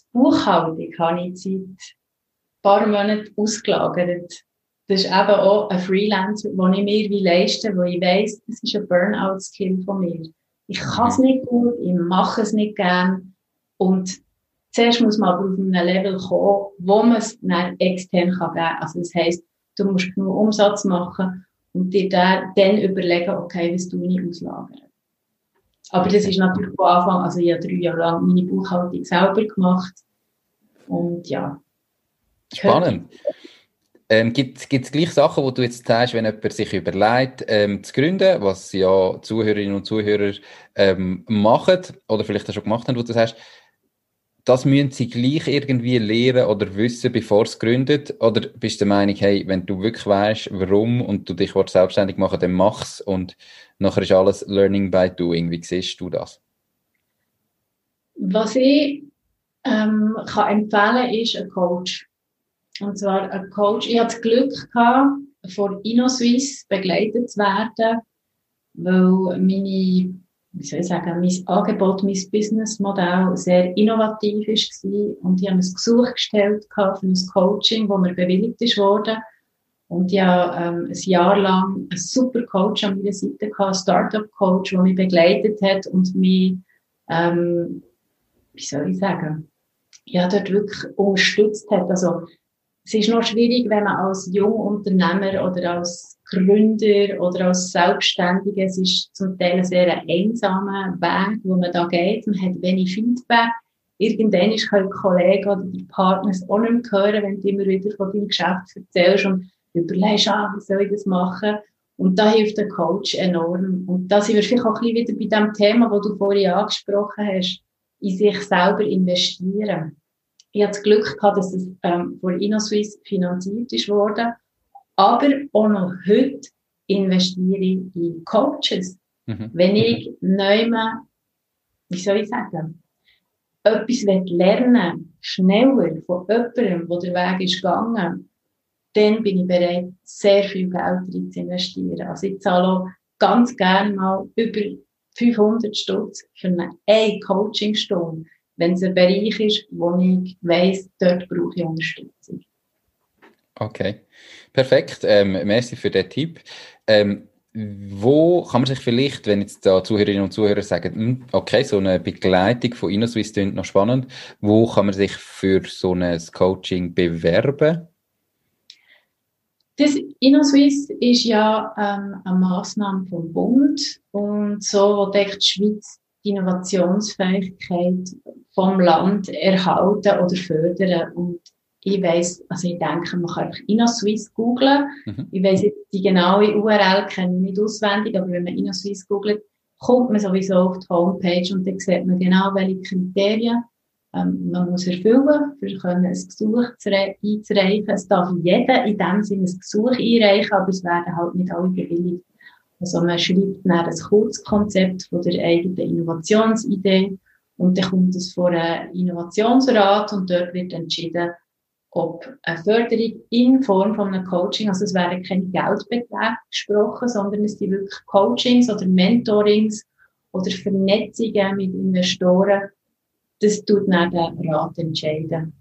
die Buchhaltung habe ich seit ein paar Monaten ausgelagert. Das ist eben auch ein Freelancer, den ich mir leisten wo ich weiss, das ist ein Burnout-Skill von mir. Ich kann es mhm. nicht gut, ich mache es nicht gern. Und zuerst muss man aber auf einem Level kommen, wo man es dann extern kann geben kann. Also das heisst, du musst genug Umsatz machen und dir dann, dann überlegen, okay, was du nicht auslagern. Aber das ist natürlich von Anfang, also ich habe drei Jahre lang meine Buchhaltung selber gemacht. Und ja. Spannend. Ähm, gibt es gleich Sachen, wo du jetzt sagst, wenn jemand sich überlegt, ähm, zu gründen, was ja Zuhörerinnen und Zuhörer ähm, machen oder vielleicht auch schon gemacht haben, wo du sagst, das müssen sie gleich irgendwie lernen oder wissen, bevor sie gründet? Oder bist du der Meinung, hey, wenn du wirklich weißt, warum und du dich selbstständig machen dann mach's und nachher ist alles Learning by Doing. Wie siehst du das? Was ich ähm, kann empfehlen, ist ein Coach. Und zwar ein Coach. Ich hatte das Glück gehabt, von InnoSwiss begleitet zu werden, weil meine wie soll ich sagen, mein Angebot, mein Businessmodell sehr innovativ war und ich habe ein Gesuch gestellt für ein Coaching, wo mir bewilligt worden. Und ich habe ähm, ein Jahr lang einen super Coach an meiner Seite gehabt, Startup-Coach, der mich begleitet hat und mich, ähm, wie soll ich sagen, ja, dort wirklich unterstützt hat. Also, es ist noch schwierig, wenn man als Jungunternehmer oder als Gründer oder als Selbstständiger, es ist zum Teil ein sehr einsamer Weg, wo man da geht. Man hat wenig Feedback. Irgendwann können Kollegen oder die Partner es auch nicht mehr hören, wenn du immer wieder von deinem Geschäft erzählst und überlegst, ah, wie soll ich das machen? Und da hilft der Coach enorm. Und da sind wir vielleicht auch ein bisschen wieder bei dem Thema, das du vorhin angesprochen hast, in sich selber investieren. Ich hatte das Glück gehabt, dass es ähm, von InnoSwiss finanziert ist worden aber auch noch heute investiere ich in Coaches. Mhm. Wenn ich neu, wie soll ich sagen, etwas lernen schneller von jemandem, wo der Weg ist gegangen, dann bin ich bereit, sehr viel Geld rein zu investieren. Also ich zahle auch ganz gerne mal über 500 Stutz für eine Coachingstunde, wenn es ein Bereich ist, wo ich weiss, dort brauche ich Unterstützung. Okay, perfekt. Ähm, merci für den Tipp. Ähm, wo kann man sich vielleicht, wenn jetzt da Zuhörerinnen und Zuhörer sagen, hm, okay, so eine Begleitung von InnoSwiss klingt noch spannend, wo kann man sich für so ein Coaching bewerben? Das InnoSwiss ist ja ähm, eine Maßnahme vom Bund und so deckt die Schweiz die Innovationsfähigkeit vom Land erhalten oder fördern. Und ich weiss, also ich denke, man kann einfach InnoSwiss googlen. Mhm. Ich weiss jetzt die genaue URL kenne ich nicht auswendig, aber wenn man InnoSwiss googelt, kommt man sowieso auf die Homepage und dann sieht man genau, welche Kriterien ähm, man muss erfüllen, für können ein Gesuch einzureichen. Es darf jeder in dem Sinne ein Gesuch einreichen, aber es werden halt nicht alle bewilligt. Also man schreibt dann ein Kurzkonzept von der eigenen Innovationsidee und dann kommt es vor einen Innovationsrat und dort wird entschieden, ob eine Förderung in Form von einem Coaching, also es werden keine Geldbeträge gesprochen, sondern es sind wirklich Coachings oder Mentorings oder Vernetzungen mit Investoren. Das tut dann der Rat entscheiden.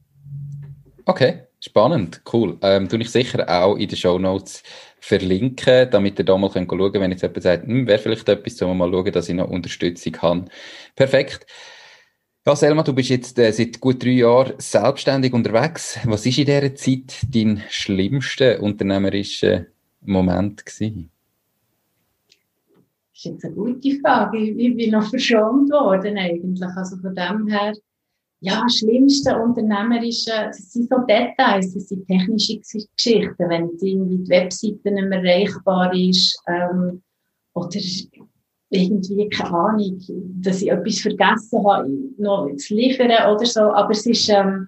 Okay, spannend, cool. Ähm, tue ich sicher auch in den Show Notes verlinken, damit ihr da mal schauen könnt, wenn jetzt jemand sagt, hm, wäre vielleicht etwas, um mal schauen, dass ich noch Unterstützung habe. Perfekt. Ja, Selma, du bist jetzt äh, seit gut drei Jahren selbstständig unterwegs. Was ist in dieser Zeit dein schlimmster unternehmerischer Moment gewesen? Das ist jetzt eine gute Frage. Ich bin noch verschont worden eigentlich. Also von dem her, ja, schlimmste unternehmerische, das sind so Details, das sind technische Geschichten, wenn irgendwie die Webseite nicht mehr erreichbar ist, ähm, oder irgendwie, keine Ahnung, dass ich etwas vergessen habe, noch zu liefern oder so. Aber es ist, ähm,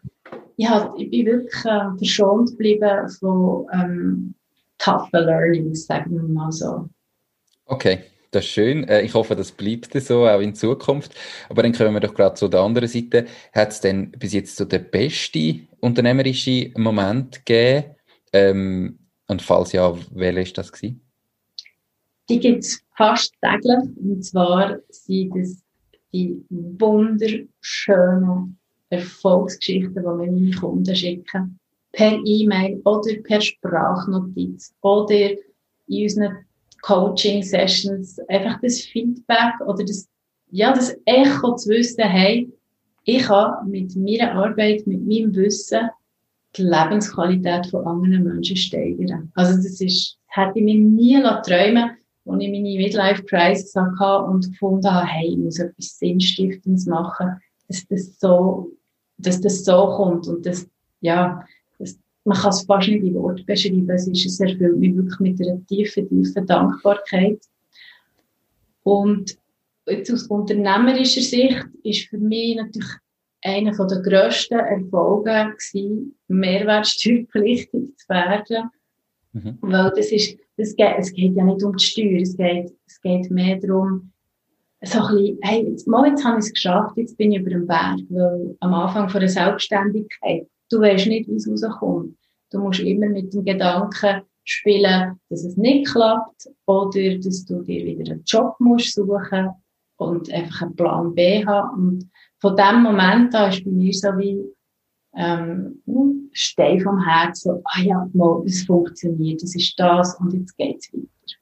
hab, ich bin wirklich äh, verschont geblieben von ähm, toughen Learnings, sagen wir mal so. Okay. Das ist schön. Äh, ich hoffe, das bleibt so auch in Zukunft. Aber dann kommen wir doch gerade zu der anderen Seite. Hat es denn bis jetzt so den besten unternehmerischen Moment gegeben? Ähm, und falls ja, welcher ist das gewesen? Die gibt es fast täglich. Und zwar sind es die wunderschönen Erfolgsgeschichten, die wir meine Kunden schicken. Per E-Mail oder per Sprachnotiz oder in unseren Coaching-Sessions. Einfach das Feedback oder das, ja, das Echo zu wissen, hey, ich kann mit meiner Arbeit, mit meinem Wissen die Lebensqualität von anderen Menschen steigern. Also das ist, hätte ich mir nie träumen als ich meine Midlife-Crisis hatte und gefunden habe, hey, ich muss etwas Sinnstiftendes machen, dass das so, dass das so kommt und das, ja, man kann es fast nicht in Worte beschreiben, es ist, es erfüllt mich wirklich mit einer tiefen, tiefen Dankbarkeit. Und jetzt aus unternehmerischer Sicht ist für mich natürlich einer der grössten Erfolge gewesen, mehrwertsteuerpflichtig zu werden. Mhm. Weil das ist, das geht, es geht ja nicht um die Steuer, es geht, es geht mehr darum, so ein bisschen, hey, jetzt, mal, jetzt habe ich es geschafft, jetzt bin ich über dem Berg, weil am Anfang von der Selbstständigkeit, du weißt nicht, wie es rauskommt. Du musst immer mit dem Gedanken spielen, dass es nicht klappt oder dass du dir wieder einen Job musst suchen und einfach einen Plan B haben. Und von dem Moment an ist bei mir so wie ähm, Stein vom Herz, so, ah ja, mal, es funktioniert, es ist das und jetzt geht's weiter.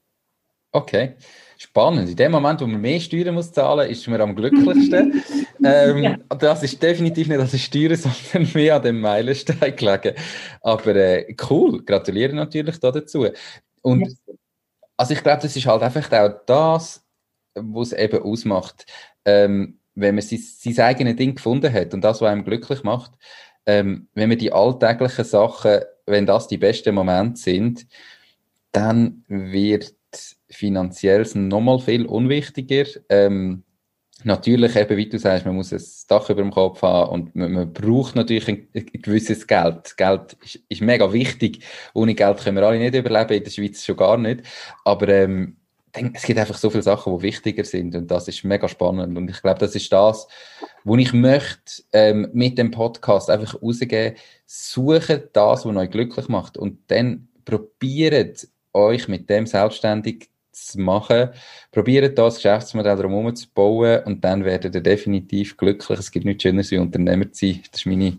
Okay, spannend. In dem Moment, wo man mehr Steuern muss zahlen, ist man am glücklichsten. [laughs] ähm, ja. Das ist definitiv nicht an den Steuern, [laughs] sondern mehr an dem Meilenstein gelegen. Aber äh, cool, gratuliere natürlich da dazu. Und ja. also ich glaube, das ist halt einfach auch das, was es eben ausmacht. Ähm, wenn man sein, sein eigenes Ding gefunden hat und das, was einem glücklich macht, ähm, wenn man die alltäglichen Sachen, wenn das die besten Momente sind, dann wird finanziell nochmal viel unwichtiger. Ähm, natürlich eben, wie du sagst, man muss ein Dach über dem Kopf haben und man, man braucht natürlich ein, ein, gewisses Geld. Geld ist, ist, mega wichtig. Ohne Geld können wir alle nicht überleben, in der Schweiz schon gar nicht. Aber ähm, es gibt einfach so viele Sachen, die wichtiger sind und das ist mega spannend und ich glaube, das ist das, wo ich möchte ähm, mit dem Podcast einfach rausgehen, suchen das, was euch glücklich macht und dann probiert euch mit dem selbstständig zu machen, probiert das Geschäftsmodell drumherum zu bauen und dann werdet ihr definitiv glücklich. Es gibt nichts Schöneres wie Unternehmer zu sein. Das ist meine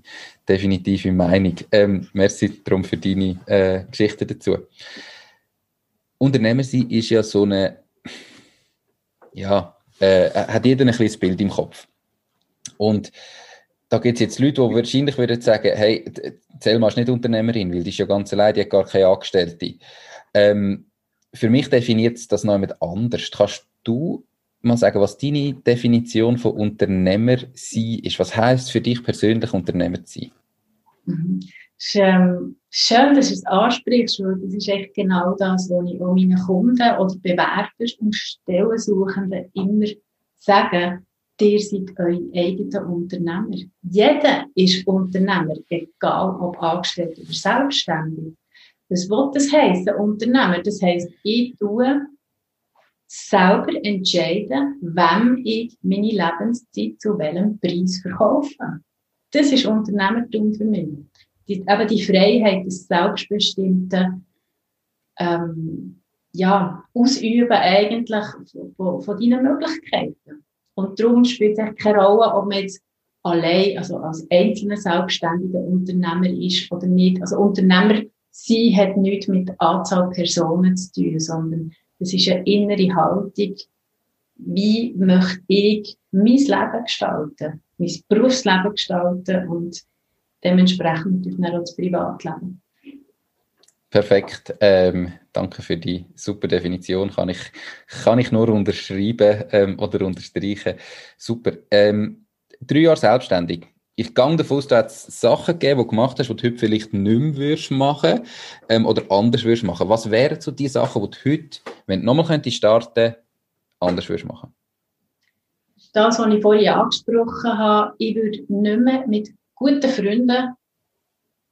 definitive Meinung. Ähm, merci darum für deine äh, Geschichte dazu. Unternehmer sein ist ja so eine, ja, äh, hat jeder ein kleines Bild im Kopf. Und da gibt es jetzt Leute, die wahrscheinlich würden sagen, hey, Selma ist nicht Unternehmerin, weil die ist ja ganz allein, die hat gar keine Angestellte. Ähm, für mich definiert das noch jemand anders. Kannst du mal sagen, was deine Definition von Unternehmer sein ist? Was heißt für dich persönlich Unternehmer zu sein? Mhm. Ist, ähm, schön, dass du es ansprichst, weil das ist echt genau das, was ich auch meinen Kunden oder Bewerber und Stellensuchenden immer sage. Ihr seid euer eigener Unternehmer. Jeder ist Unternehmer, egal ob angestellt oder selbstständig. Was will das heißen, Unternehmer? Das heisst, ich tue selber entscheiden, wem ich meine Lebenszeit zu welchem Preis verkaufe. Das ist Unternehmertum für mich die, eben die Freiheit des selbstbestimmten ähm, ja, Ausüben eigentlich von, von deinen Möglichkeiten. Und darum spielt es keine Rolle, ob man jetzt allein, also als einzelner selbstständiger Unternehmer ist oder nicht. Also Unternehmer sein hat nichts mit Anzahl Personen zu tun, sondern das ist eine innere Haltung. Wie möchte ich mein Leben gestalten, mein Berufsleben gestalten und dementsprechend natürlich auch das Privatleben. Perfekt. Ähm, danke für die super Definition. Kann ich, kann ich nur unterschreiben ähm, oder unterstreichen. Super. Ähm, drei Jahre selbstständig. Ich gehe davon aus, du hast Sachen gegeben, die du gemacht hast, die du heute vielleicht nicht mehr würdest machen ähm, oder anders würdest machen. Was wären so die Sachen, die du heute, wenn du nochmal könntest starten, anders würdest machen? Das, was ich vorhin angesprochen habe, ich würde nicht mehr mit guten Freunden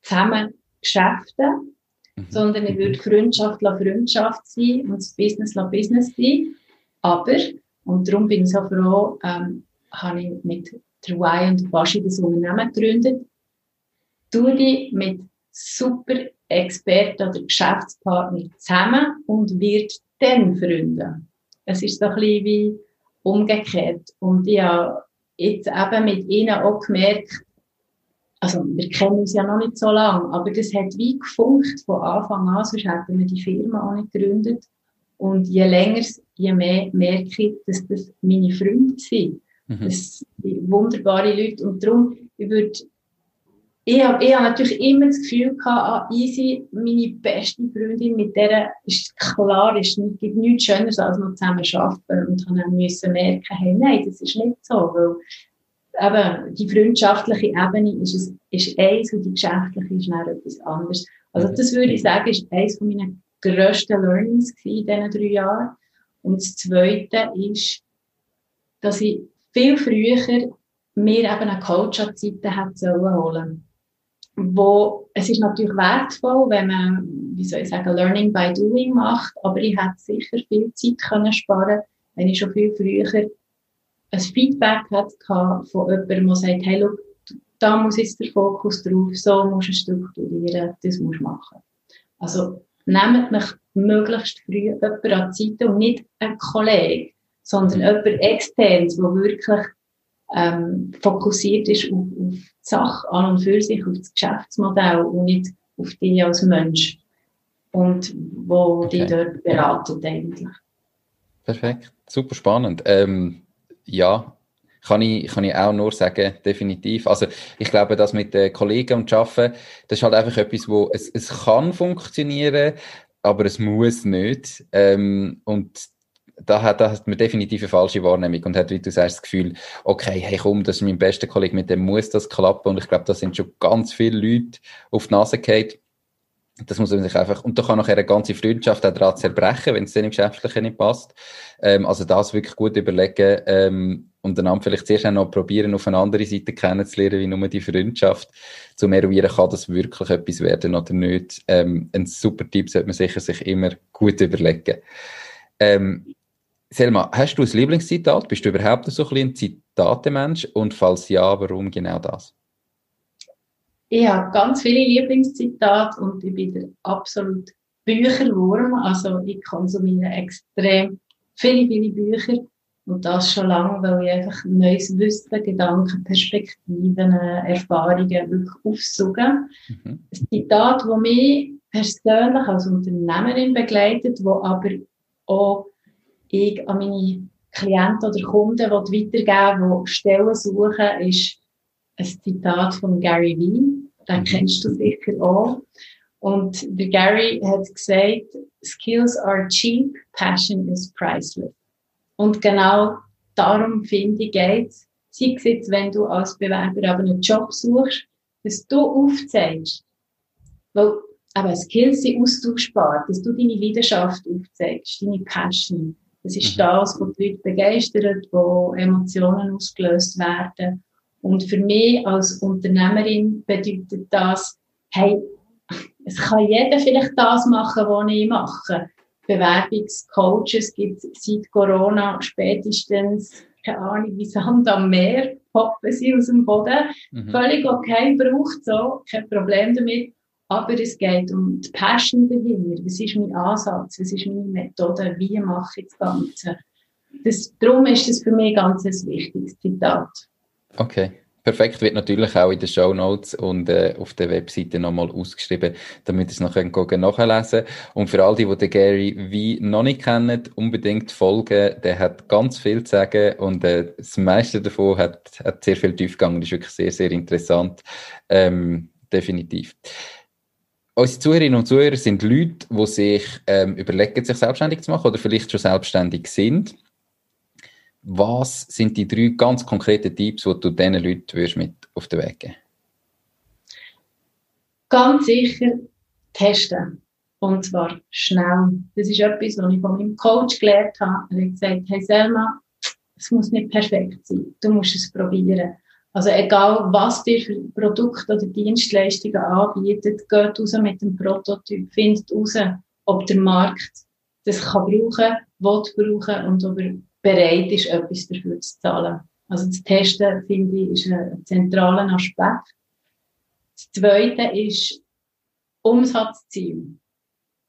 zusammen geschäften, mhm. sondern ich würde Freundschaft la Freundschaft sein und das Business la Business sein. Aber, und darum bin ich so froh, ähm, habe ich mit der und Baschi das Unternehmen gegründet, du dich mit super Experten oder Geschäftspartnern zusammen und wird dann Freunde. Es ist so ein bisschen wie umgekehrt. Und ich habe jetzt eben mit ihnen auch gemerkt, also wir kennen uns ja noch nicht so lange, aber das hat wie gefunkt von Anfang an, sonst hätten wir die Firma auch nicht gegründet. Und je länger, je mehr merke ich, dass das meine Freunde sind. Mhm. Das sind wunderbare Leute. Und darum, ich würde, ich habe, ich habe natürlich immer das Gefühl gehabt, ah, easy, meine beste Freundin, mit der ist klar, es gibt nichts Schöneres als noch zusammen arbeiten. Und dann müssen merken, hey, nein, das ist nicht so, weil eben, die freundschaftliche Ebene ist, es, ist eins und die geschäftliche ist dann etwas anderes. Also das würde ich sagen, ist eines von meinen grössten Learnings in diesen drei Jahren. Und das Zweite ist, dass ich viel früher mir eben einen Coach an hat sollen holen. Wo, es ist natürlich wertvoll, wenn man, wie soll ich sagen, Learning by Doing macht, aber ich hätte sicher viel Zeit können sparen, wenn ich schon viel früher ein Feedback hatte von jemandem, der sagt, hey, look, da muss jetzt der Fokus drauf, so musst du strukturieren, das musst du machen. Also, nehmt mich möglichst früh jemanden an die Seite und nicht ein Kollege, sondern jemand externes, der wirklich ähm, fokussiert ist auf, auf die Sache an und für sich, auf das Geschäftsmodell und nicht auf dich als Mensch. Und wo okay. die dort beraten eigentlich. Perfekt, super spannend. Ähm, ja, kann ich, kann ich auch nur sagen, definitiv. Also ich glaube, das mit den Kollegen und Arbeiten, das ist halt einfach etwas, wo es, es kann funktionieren, aber es muss nicht. Ähm, und da hat, da hat man definitiv eine falsche Wahrnehmung und hat, wie du sagst, das Gefühl, okay, hey komm, das ist mein bester Kollege, mit dem muss das klappen. Und ich glaube, da sind schon ganz viele Leute auf die Nase gefallen. Das muss man sich einfach, und da kann nachher eine ganze Freundschaft auch daran zerbrechen, wenn es dann im Geschäftlichen nicht passt. Ähm, also das wirklich gut überlegen ähm, und dann vielleicht zuerst auch noch probieren, auf eine andere Seite kennenzulernen, wie nur die Freundschaft, zu eruieren, kann das wirklich etwas werden oder nicht. Ähm, ein super Tipp sollte man sicher sich immer gut überlegen. Ähm, Selma, hast du ein Lieblingszitat? Bist du überhaupt so ein, ein Zitatemensch? Und falls ja, warum genau das? Ich habe ganz viele Lieblingszitate und ich bin der absolut Bücherwurm. Also ich konsumiere extrem viele, viele Bücher. Und das schon lange, weil ich einfach neues Wissen, Gedanken, Perspektiven, Erfahrungen wirklich aufsuche. Mhm. Ein Zitat, das mich persönlich als Unternehmerin begleitet, wo aber auch ich an meine Klienten oder Kunden weitergeben die Stellen suchen, ist ein Zitat von Gary Vee. Den mhm. kennst du sicher auch. Und der Gary hat gesagt, Skills are cheap, passion is priceless. Und genau darum finde ich geht's. Sei es jetzt, wenn du als Bewerber aber einen Job suchst, dass du aufzeigst, weil aber Skills sind austauschbar, dass du deine Leidenschaft aufzeigst, deine Passion. Das ist mhm. das, was die Leute begeistert, wo Emotionen ausgelöst werden. Und für mich als Unternehmerin bedeutet das, hey, es kann jeder vielleicht das machen, was ich mache. Bewerbungscoaches gibt es seit Corona spätestens, keine Ahnung, wie Sand am Meer, poppen sie aus dem Boden. Mhm. Völlig okay, braucht so, kein Problem damit. Aber es geht um die Passion dahinter. Was ist mein Ansatz? Was ist meine Methode? Wie mache ich das Ganze? Das, darum ist das für mich ganz ein wichtiges Zitat. Okay. Perfekt, wird natürlich auch in den Show Notes und äh, auf der Webseite nochmal ausgeschrieben, damit ihr es noch nachlesen Und für all die, die den Gary wie noch nicht kennen, unbedingt folgen. Der hat ganz viel zu sagen und äh, das meiste davon hat, hat sehr viel Tiefgang. Das ist wirklich sehr, sehr interessant. Ähm, definitiv. Unsere Zuhörerinnen und Zuhörer sind Leute, die sich ähm, überlegen, sich selbstständig zu machen oder vielleicht schon selbstständig sind was sind die drei ganz konkreten Tipps, die du diesen Leuten mit auf den Weg geben Ganz sicher testen. Und zwar schnell. Das ist etwas, was ich von meinem Coach gelernt habe. Er hat gesagt, hey Selma, es muss nicht perfekt sein. Du musst es probieren. Also egal, was dir für Produkte oder Dienstleistungen anbietet, geht raus mit dem Prototyp, findet raus, ob der Markt das kann brauchen, will brauchen und ob er bereit ist, etwas dafür zu zahlen. Also das Testen, finde ich, ist ein zentraler Aspekt. Das Zweite ist Umsatzziel.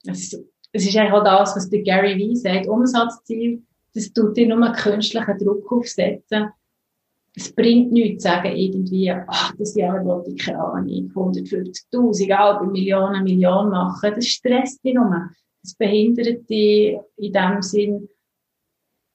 Es ist, eigentlich auch das, was der Gary Vee sagt. Umsatzziel, das tut dir nur einen künstlichen Druck aufsetzen. Es bringt nichts zu sagen, irgendwie, ach, das Jahr wollte ich keine Ahnung, 150.000, Alben, Millionen, Millionen machen. Das stresst dich nur. Das behindert dich in dem Sinn,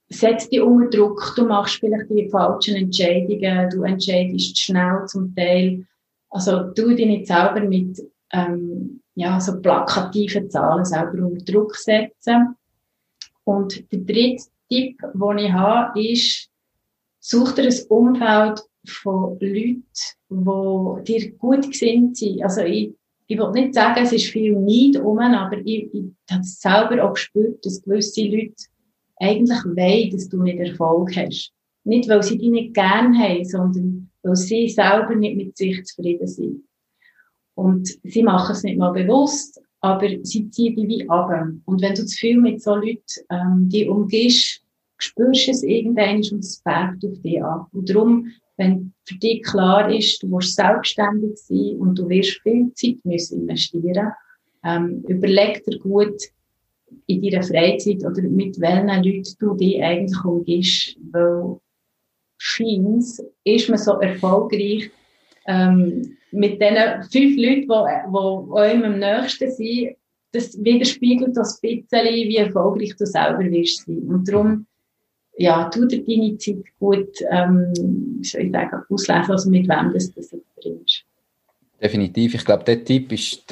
setzt dich unter Druck, du machst vielleicht die falschen Entscheidungen, du entscheidest schnell zum Teil. Also du dich nicht selber mit ähm, ja, so plakativen Zahlen selber unter Druck setzen. Und der dritte Tipp, den ich habe, ist, such dir ein Umfeld von Leuten, die dir gut gesinnt sind. Also ich, ich will nicht sagen, es ist viel Neid um, aber ich, ich habe es selber auch gespürt, dass gewisse Leute eigentlich wollen, dass du nicht Erfolg hast. Nicht, weil sie die nicht gern haben, sondern weil sie selber nicht mit sich zufrieden sind. Und sie machen es nicht mal bewusst, aber sie ziehen die wie ab. Und wenn du zu viel mit so Leuten ähm, die umgehst, spürst es irgendwann und es färbt auf dich an. Und darum, wenn für dich klar ist, du musst selbstständig sein und du wirst viel Zeit müssen investieren, ähm, überleg dir gut in deiner Freizeit oder mit welchen Leuten du dich eigentlich umgehst, weil scheint ist man so erfolgreich, ähm, mit den fünf Leuten, die, die einem am nächsten sind, das widerspiegelt das ein bisschen, wie erfolgreich du selber wirst sein. Und darum, ja, tu dir deine Zeit gut, ähm, soll ich sagen, auslesen, also mit wem das, das verbringst. Definitiv. Ich glaube, der Tipp ist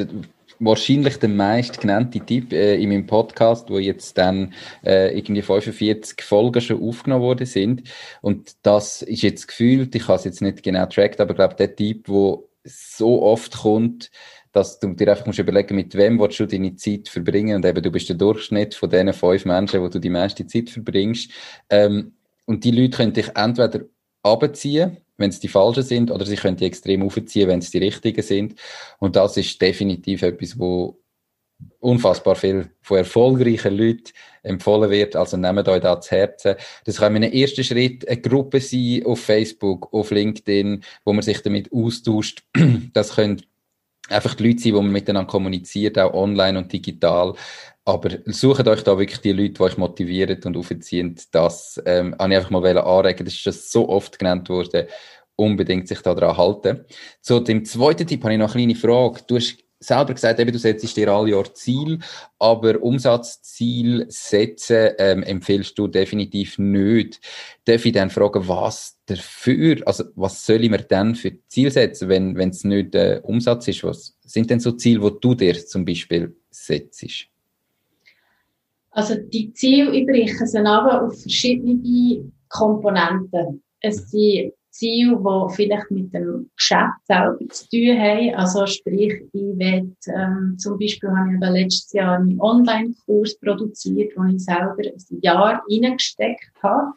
wahrscheinlich der meist genannte Tipp äh, in meinem Podcast, wo jetzt dann äh, irgendwie 45 Folgen schon aufgenommen worden sind. Und das ist jetzt gefühlt, ich habe es jetzt nicht genau tracked, aber ich glaube, der Tipp, wo so oft kommt, dass du dir einfach musst überlegen, mit wem willst du deine Zeit verbringen und eben du bist der Durchschnitt von diesen fünf Menschen, wo du die meiste Zeit verbringst. Ähm, und die Leute können dich entweder abziehen, wenn es die falschen sind, oder sie können die extrem aufziehen, wenn es die richtigen sind. Und das ist definitiv etwas, wo unfassbar viel von erfolgreichen Leuten empfohlen wird. Also nehmt euch da zu Herzen. Das kann in einem ersten Schritt eine Gruppe sein auf Facebook, auf LinkedIn, wo man sich damit austauscht. [clears throat] Das können einfach die Leute sein, wo man miteinander kommuniziert, auch online und digital. Aber sucht euch da wirklich die Leute, die euch motivieren und aufziehen. Das ähm, habe ich einfach mal anregen. Das ist schon so oft genannt worden. Unbedingt sich daran halten. Zu dem zweiten Tipp habe ich noch eine kleine Frage. Du hast selber gesagt, eben, du setzt dir alle Jahr Ziel, aber Umsatzziel setzen ähm, empfiehlst du definitiv nicht. Darf ich dann fragen, was dafür, also was soll ich mir denn für Ziel setzen, wenn es nicht äh, Umsatz ist? Was sind denn so Ziele, wo du dir zum Beispiel setzt? Also die Ziele, ich breche sie auf verschiedene Komponenten. Es sind Ziele, die vielleicht mit dem Geschäft selber zu tun haben. Also sprich, ich will, ähm, zum Beispiel habe ich letztes Jahr einen Online-Kurs produziert, wo ich selber ein Jahr reingesteckt habe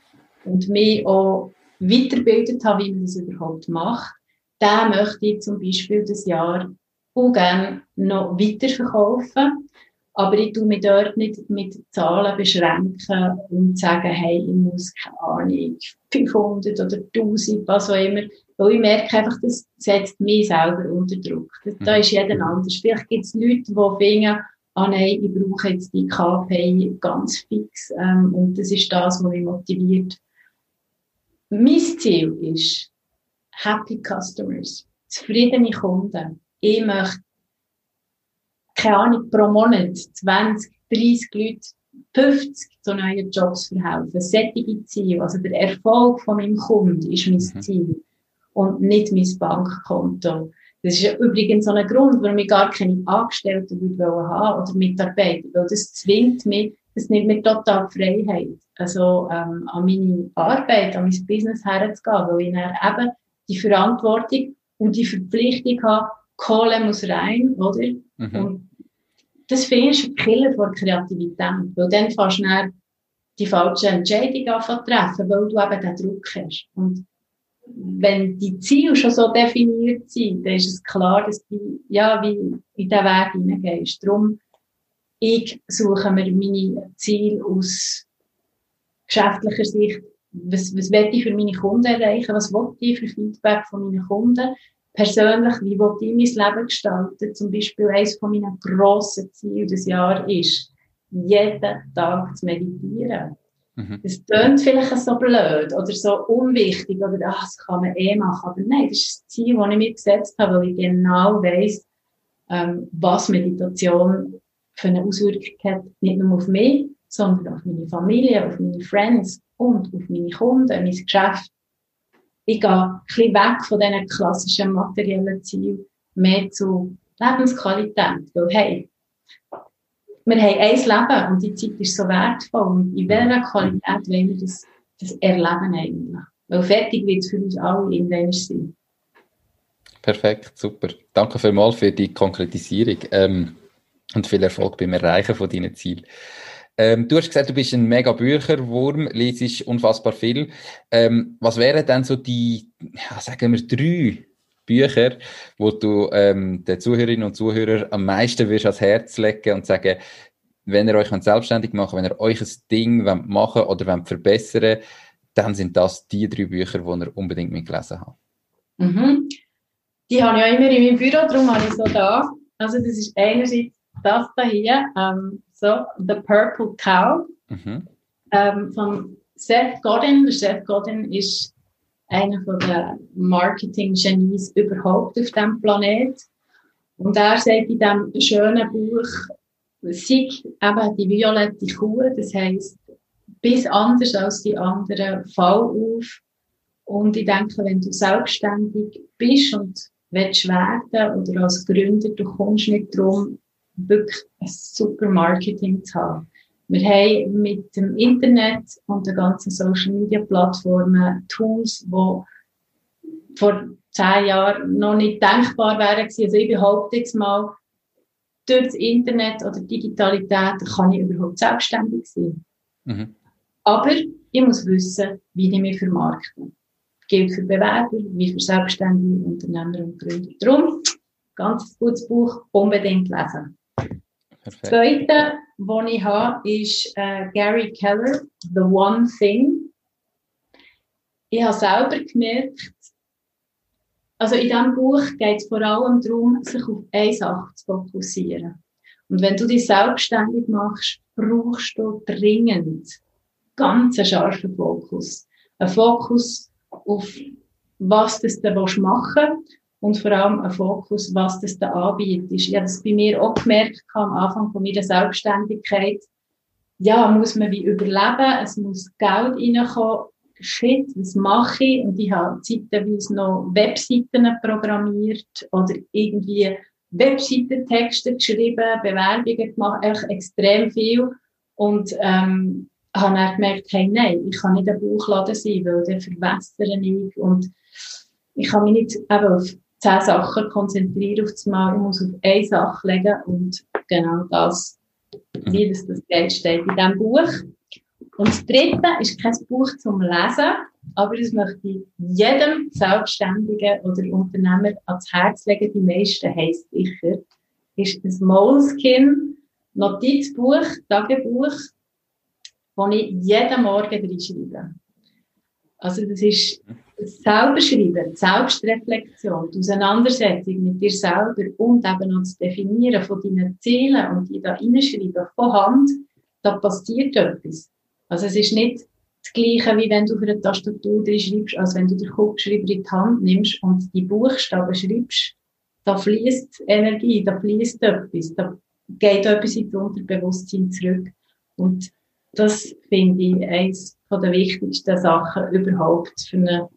und mich auch weiterbildet habe, wie man das überhaupt macht. Den möchte ich zum Beispiel das Jahr auch gerne noch weiterverkaufen. Aber ich tue mich dort nicht mit Zahlen beschränken und sagen, hey, ich muss, keine Ahnung, 500 oder 1000, was auch immer. Weil ich merke einfach, das setzt mich selber unter Druck. Da mhm. ist jeder anders. Vielleicht gibt es Leute, die finden, ah nein, ich brauche jetzt die KPI ganz fix. Ähm, und das ist das, was mich motiviert. Mein Ziel ist Happy Customers, zufriedene Kunden. Ich möchte keine Ahnung, pro Monat 20, 30 Leute 50 zu neuen Jobs verhelfen. Sättige Ziele. Also der Erfolg von meinem Kunden ist mein mhm. Ziel. Und nicht mein Bankkonto. Das ist übrigens so ein Grund, warum ich gar keine Angestellten haben oder Mitarbeiter. Weil das zwingt mich, das nimmt mir total Freiheit. Also, ähm, an meine Arbeit, an mein Business herzugehen. Weil ich dann eben die Verantwortung und die Verpflichtung habe, Kohle muss rein, oder? Mhm. Und das finde ich ein Killer von Kreativität, weil dann fast du die falsche Entscheidung treffen, weil du eben den Druck hast. Und wenn die Ziele schon so definiert sind, dann ist es klar, dass du ja, wie in diesen Weg hineingehst. Darum, ich suche mir meine Ziele aus geschäftlicher Sicht. Was, was will ich für meine Kunden erreichen? Was will ich für Feedback von meinen Kunden? Persönlich, wie will ich mein Leben gestalten? Zum Beispiel eines von meinen grossen Zielen des Jahres ist, jeden Tag zu meditieren. Mhm. Das klingt vielleicht so blöd oder so unwichtig oder ach, das kann man eh machen. Aber nein, das ist das Ziel, das ich mir gesetzt habe, weil ich genau weiss, ähm, was Meditation für eine Auswirkung hat, nicht nur auf mich, sondern auf meine Familie, auf meine Friends und auf meine Kunden, mein Geschäft ich gehe ein bisschen weg von diesen klassischen materiellen Zielen, mehr zu Lebensqualität. Weil, hey, wir haben ein Leben und die Zeit ist so wertvoll. Und in welcher Qualität wollen wir das, das erleben eigentlich? Weil fertig wird es für uns alle irgendwann sein. Perfekt, super. Danke vielmals für die Konkretisierung ähm, und viel Erfolg beim Erreichen von deinen Zielen. Ähm, du hast gesagt, du bist ein mega Bücherwurm, liest unfassbar viel. Ähm, was wären denn so die, ja, sagen wir, drei Bücher, wo du ähm, den Zuhörerinnen und Zuhörern am meisten wirst ans Herz legen und sagen, wenn ihr euch selbstständig machen wenn ihr euch ein Ding machen oder wollt verbessern dann sind das die drei Bücher, die ihr unbedingt mitgelesen habt. Mhm. Die habe ich auch immer in meinem Büro, darum habe ich so da. Also das ist einerseits das da hier, ähm, so The Purple Cow mhm. ähm, von Seth Godin. Seth Godin ist einer der Marketing-Genies überhaupt auf diesem Planet. Und er sagt in diesem schönen Buch, sei eben die violette Kuh, das heisst, bis anders als die anderen, fall auf. Und ich denke, wenn du selbstständig bist und willst werden oder als Gründer, du kommst nicht darum, wirklich ein super Marketing zu haben. Wir haben mit dem Internet und den ganzen Social Media Plattformen Tools, die vor zehn Jahren noch nicht denkbar wären Also ich behaupte jetzt mal, durch das Internet oder Digitalität kann ich überhaupt selbstständig sein. Mhm. Aber ich muss wissen, wie ich mich vermarkte. Das gilt für Bewerber, wie für selbstständige Unternehmer und Gründer. Darum, ganz gutes Buch, unbedingt lesen. Perfekt. Das Zweite, was ich habe, ist äh, Gary Keller, The One Thing. Ich habe selber gemerkt, also in diesem Buch geht es vor allem darum, sich auf eine Sache zu fokussieren. Und wenn du dich selbstständig machst, brauchst du dringend ganz einen scharfen Fokus. Ein Fokus auf, was du da machen willst und vor allem ein Fokus, was das da anbietet. Ich habe das bei mir auch gemerkt am Anfang von meiner Selbstständigkeit. Ja, muss man wie überleben, es muss Geld reinkommen. Shit, was mache ich? Und ich habe zeitweise noch Webseiten programmiert oder irgendwie Webseitentexte geschrieben, Bewerbungen gemacht, echt extrem viel. Und ähm, habe dann gemerkt, hey, nein, ich kann nicht ein Bauchladen sein, weil dann verwässere ich und ich kann mich nicht eben auf zehn Sachen konzentrieren auf das Mal, ich muss auf eine Sache legen und genau das, wie das, das Geld steht in diesem Buch. Und das dritte ist kein Buch zum Lesen, aber das möchte ich jedem Selbstständigen oder Unternehmer ans Herz legen. Die meisten heisst sicher, ist ein Moleskin Notizbuch, Tagebuch wo ich jeden Morgen reinschreibe. Also das ist das Selberschreiben, die Selbstreflexion, die Auseinandersetzung mit dir selber und eben noch das Definieren von deinen Zielen und die da reinschreiben von Hand, da passiert etwas. Also es ist nicht das Gleiche, wie wenn du für eine Tastatur drin schreibst, als wenn du den Kugelschreiber in die Hand nimmst und die Buchstaben schreibst. Da fließt Energie, da fließt etwas, da geht etwas ins Unterbewusstsein zurück. Und das finde ich eines der wichtigsten Sachen überhaupt für einen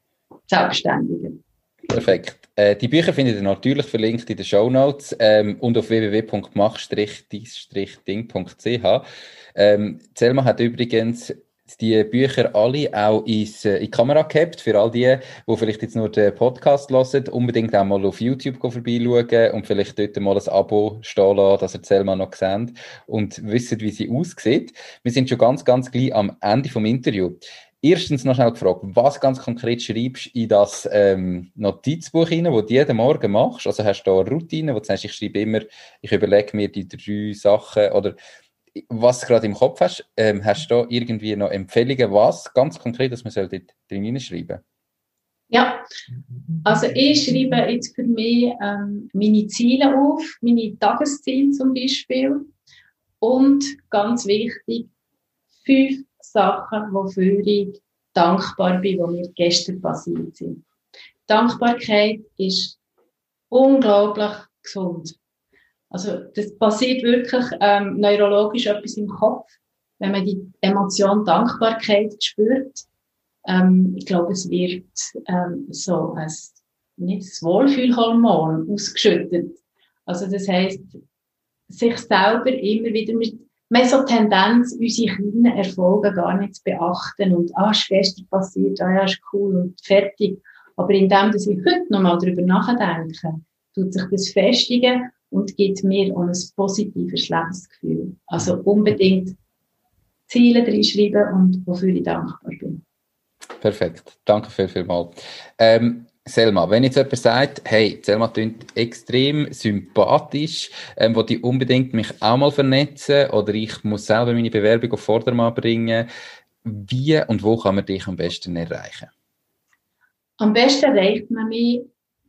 Selbstständigen. Perfekt. Äh, die Bücher findet ihr natürlich verlinkt in den Show Notes ähm, und auf www.mach-ding.ch. Ähm, Selma hat übrigens die Bücher alle auch äh, in die Kamera gehabt, für all die, die vielleicht jetzt nur den Podcast hören, unbedingt auch mal auf YouTube vorbeischauen und vielleicht dort mal ein Abo stehen lassen, dass ihr Selma noch seht und wisst, wie sie aussieht. Wir sind schon ganz, ganz gleich am Ende vom Interview. Erstens noch schnell gefragt, was ganz konkret schreibst du in das ähm, Notizbuch hinein, das du jeden Morgen machst? Also hast du da eine Routine, wo du sagst, ich schreibe immer, ich überlege mir die drei Sachen oder was du gerade im Kopf hast, ähm, hast du da irgendwie noch Empfehlungen, was ganz konkret, dass man soll dort drin schreiben Ja, also ich schreibe jetzt für mich ähm, meine Ziele auf, meine Tagesziele zum Beispiel. Und ganz wichtig, fünf Sachen, wofür ich dankbar bin, die mir gestern passiert sind. Dankbarkeit ist unglaublich gesund. Also das passiert wirklich ähm, neurologisch etwas im Kopf, wenn man die Emotion Dankbarkeit spürt. Ähm, ich glaube, es wird ähm, so ein nicht das Wohlfühlhormon ausgeschüttet. Also das heißt, sich selber immer wieder mit hat so Tendenz, unsere kleinen Erfolge gar nicht zu beachten und ah, ist gestern passiert, ah ja, ist cool und fertig. Aber indem, dass ich heute nochmal darüber nachdenke, tut sich das festigen und gibt mir auch ein positives Lebensgefühl. Also unbedingt Ziele reinschreiben und wofür ich dankbar bin. Perfekt. Danke viel, viel mal. Ähm, Selma, wenn jetzt jemand sagt, hey, Selma klingt extrem sympathisch, ähm, will ich unbedingt mich auch mal vernetzen oder ich muss selber meine Bewerbung auf Vordermann bringen, wie und wo kann man dich am besten erreichen? Am besten erreicht man mich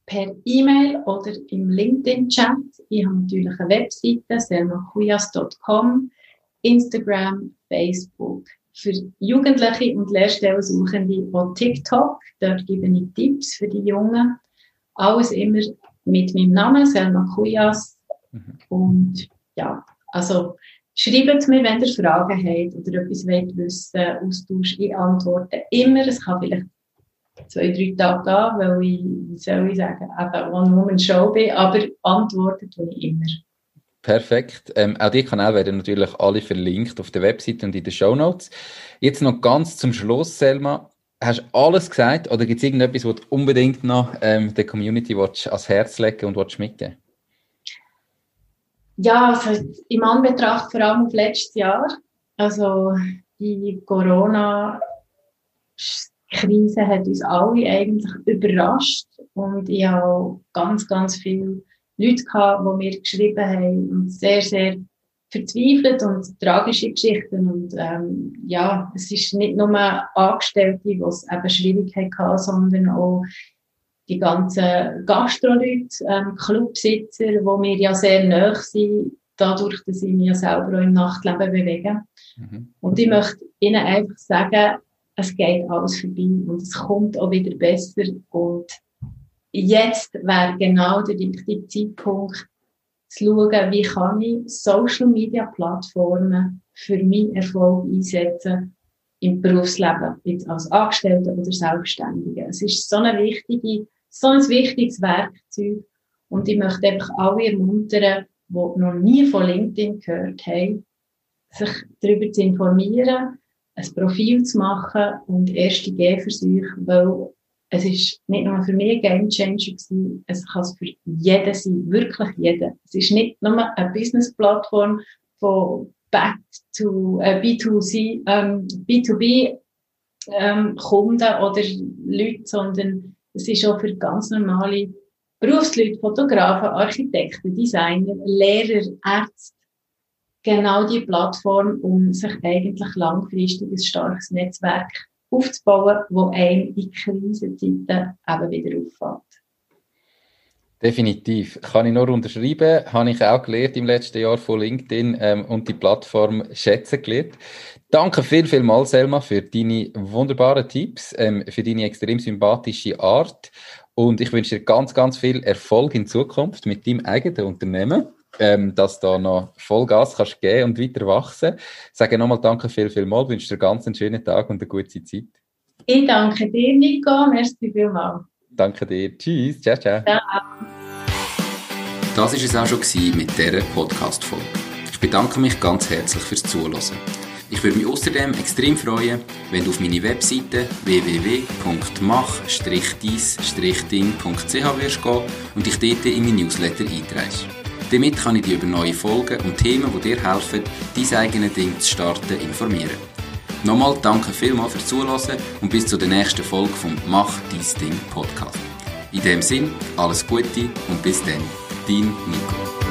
per E-Mail oder im LinkedIn-Chat. Ich habe natürlich eine Webseite, selmakuyas.com, Instagram, Facebook. Für Jugendliche und Lehrstellensuchende auch TikTok. Dort gebe ich Tipps für die Jungen. Alles immer mit meinem Namen, Selma Kuyas. Mhm. Und ja, also schreibt mir, wenn ihr Fragen habt oder etwas wollt wissen, Austausch, ich antworte immer. Es kann vielleicht zwei, drei Tage gehen, weil ich, wie soll ich sagen, eben One-Woman-Show bin, aber antwortet tue ich immer. Perfekt. Ähm, auch die Kanäle werden natürlich alle verlinkt auf der Webseite und in den Show Notes. Jetzt noch ganz zum Schluss, Selma. Hast du alles gesagt oder gibt es irgendetwas, was du unbedingt noch ähm, der Community ans Herz legen und mitgeben Ja, also im Anbetracht vor allem auf letztes Jahr, also die Corona Krise hat uns alle eigentlich überrascht und ich habe ganz, ganz viele Leute gehabt, die mir geschrieben haben und sehr, sehr verzweifelt und tragische Geschichten und ähm, ja, es ist nicht nur Angestellte, die es eben schwierig hatten, sondern auch die ganzen Gastroleute, ähm, Clubsitzer, wo mir ja sehr nahe sind, dadurch, dass ich mich ja selber auch im Nachtleben bewege. Mhm. Und ich möchte Ihnen einfach sagen, es geht alles vorbei und es kommt auch wieder besser und jetzt wäre genau der richtige Zeitpunkt zu schauen, wie kann ich Social Media Plattformen für meinen Erfolg einsetzen im Berufsleben, jetzt als Angestellte oder Selbstständige. Es ist so eine wichtige, so ein wichtiges Werkzeug und ich möchte einfach alle ermuntern, die noch nie von LinkedIn gehört haben, sich darüber zu informieren, ein Profil zu machen und erste Gehversuche, weil es ist nicht nur für mich ein Game Changer gewesen, es kann es für jeden sein, wirklich jeden. Es ist nicht nur eine Business-Plattform von Back to äh, B2C, ähm, B2B ähm, Kunden oder Leute, sondern es ist auch für ganz normale Berufsleute, Fotografen, Architekten, Designer, Lehrer, Ärzte, genau die Plattform, um sich eigentlich langfristig ein starkes Netzwerk aufzubauen, wo einem in Krisenzeiten eben wieder auffällt. Definitiv. Kann ich nur unterschreiben. Habe ich auch gelernt im letzten Jahr von LinkedIn ähm, und die Plattform schätzen gelernt. Danke viel, viel mal, Selma, für deine wunderbaren Tipps, ähm, für deine extrem sympathische Art. Und ich wünsche dir ganz, ganz viel Erfolg in Zukunft mit deinem eigenen Unternehmen ähm, dass du da noch Vollgas kannst geben und weiter wachsen. Ich sage nochmal danke viel, viel mal, wünsche dir ganz einen schönen Tag und eine gute Zeit. Ich danke dir, Nico. Merci vielmals. Danke dir. Tschüss. Ciao, ciao. Ciao. Das war es auch schon mit dieser Podcast-Folge. Ich bedanke mich ganz herzlich fürs Zuhören. Ich würde mich außerdem extrem freuen, wenn du auf meine Webseite www.mach-dies-ding.ch wirst gehen und dich dort in mein Newsletter einträgst. Damit kann ich dich über neue Folgen und Themen, die dir helfen, dein eigenes Ding zu starten, informieren. Nochmal danke vielmals fürs Zuhören und bis zur nächsten Folge vom Mach dein Ding Podcast. In dem Sinn, alles Gute und bis dann, dein Nico.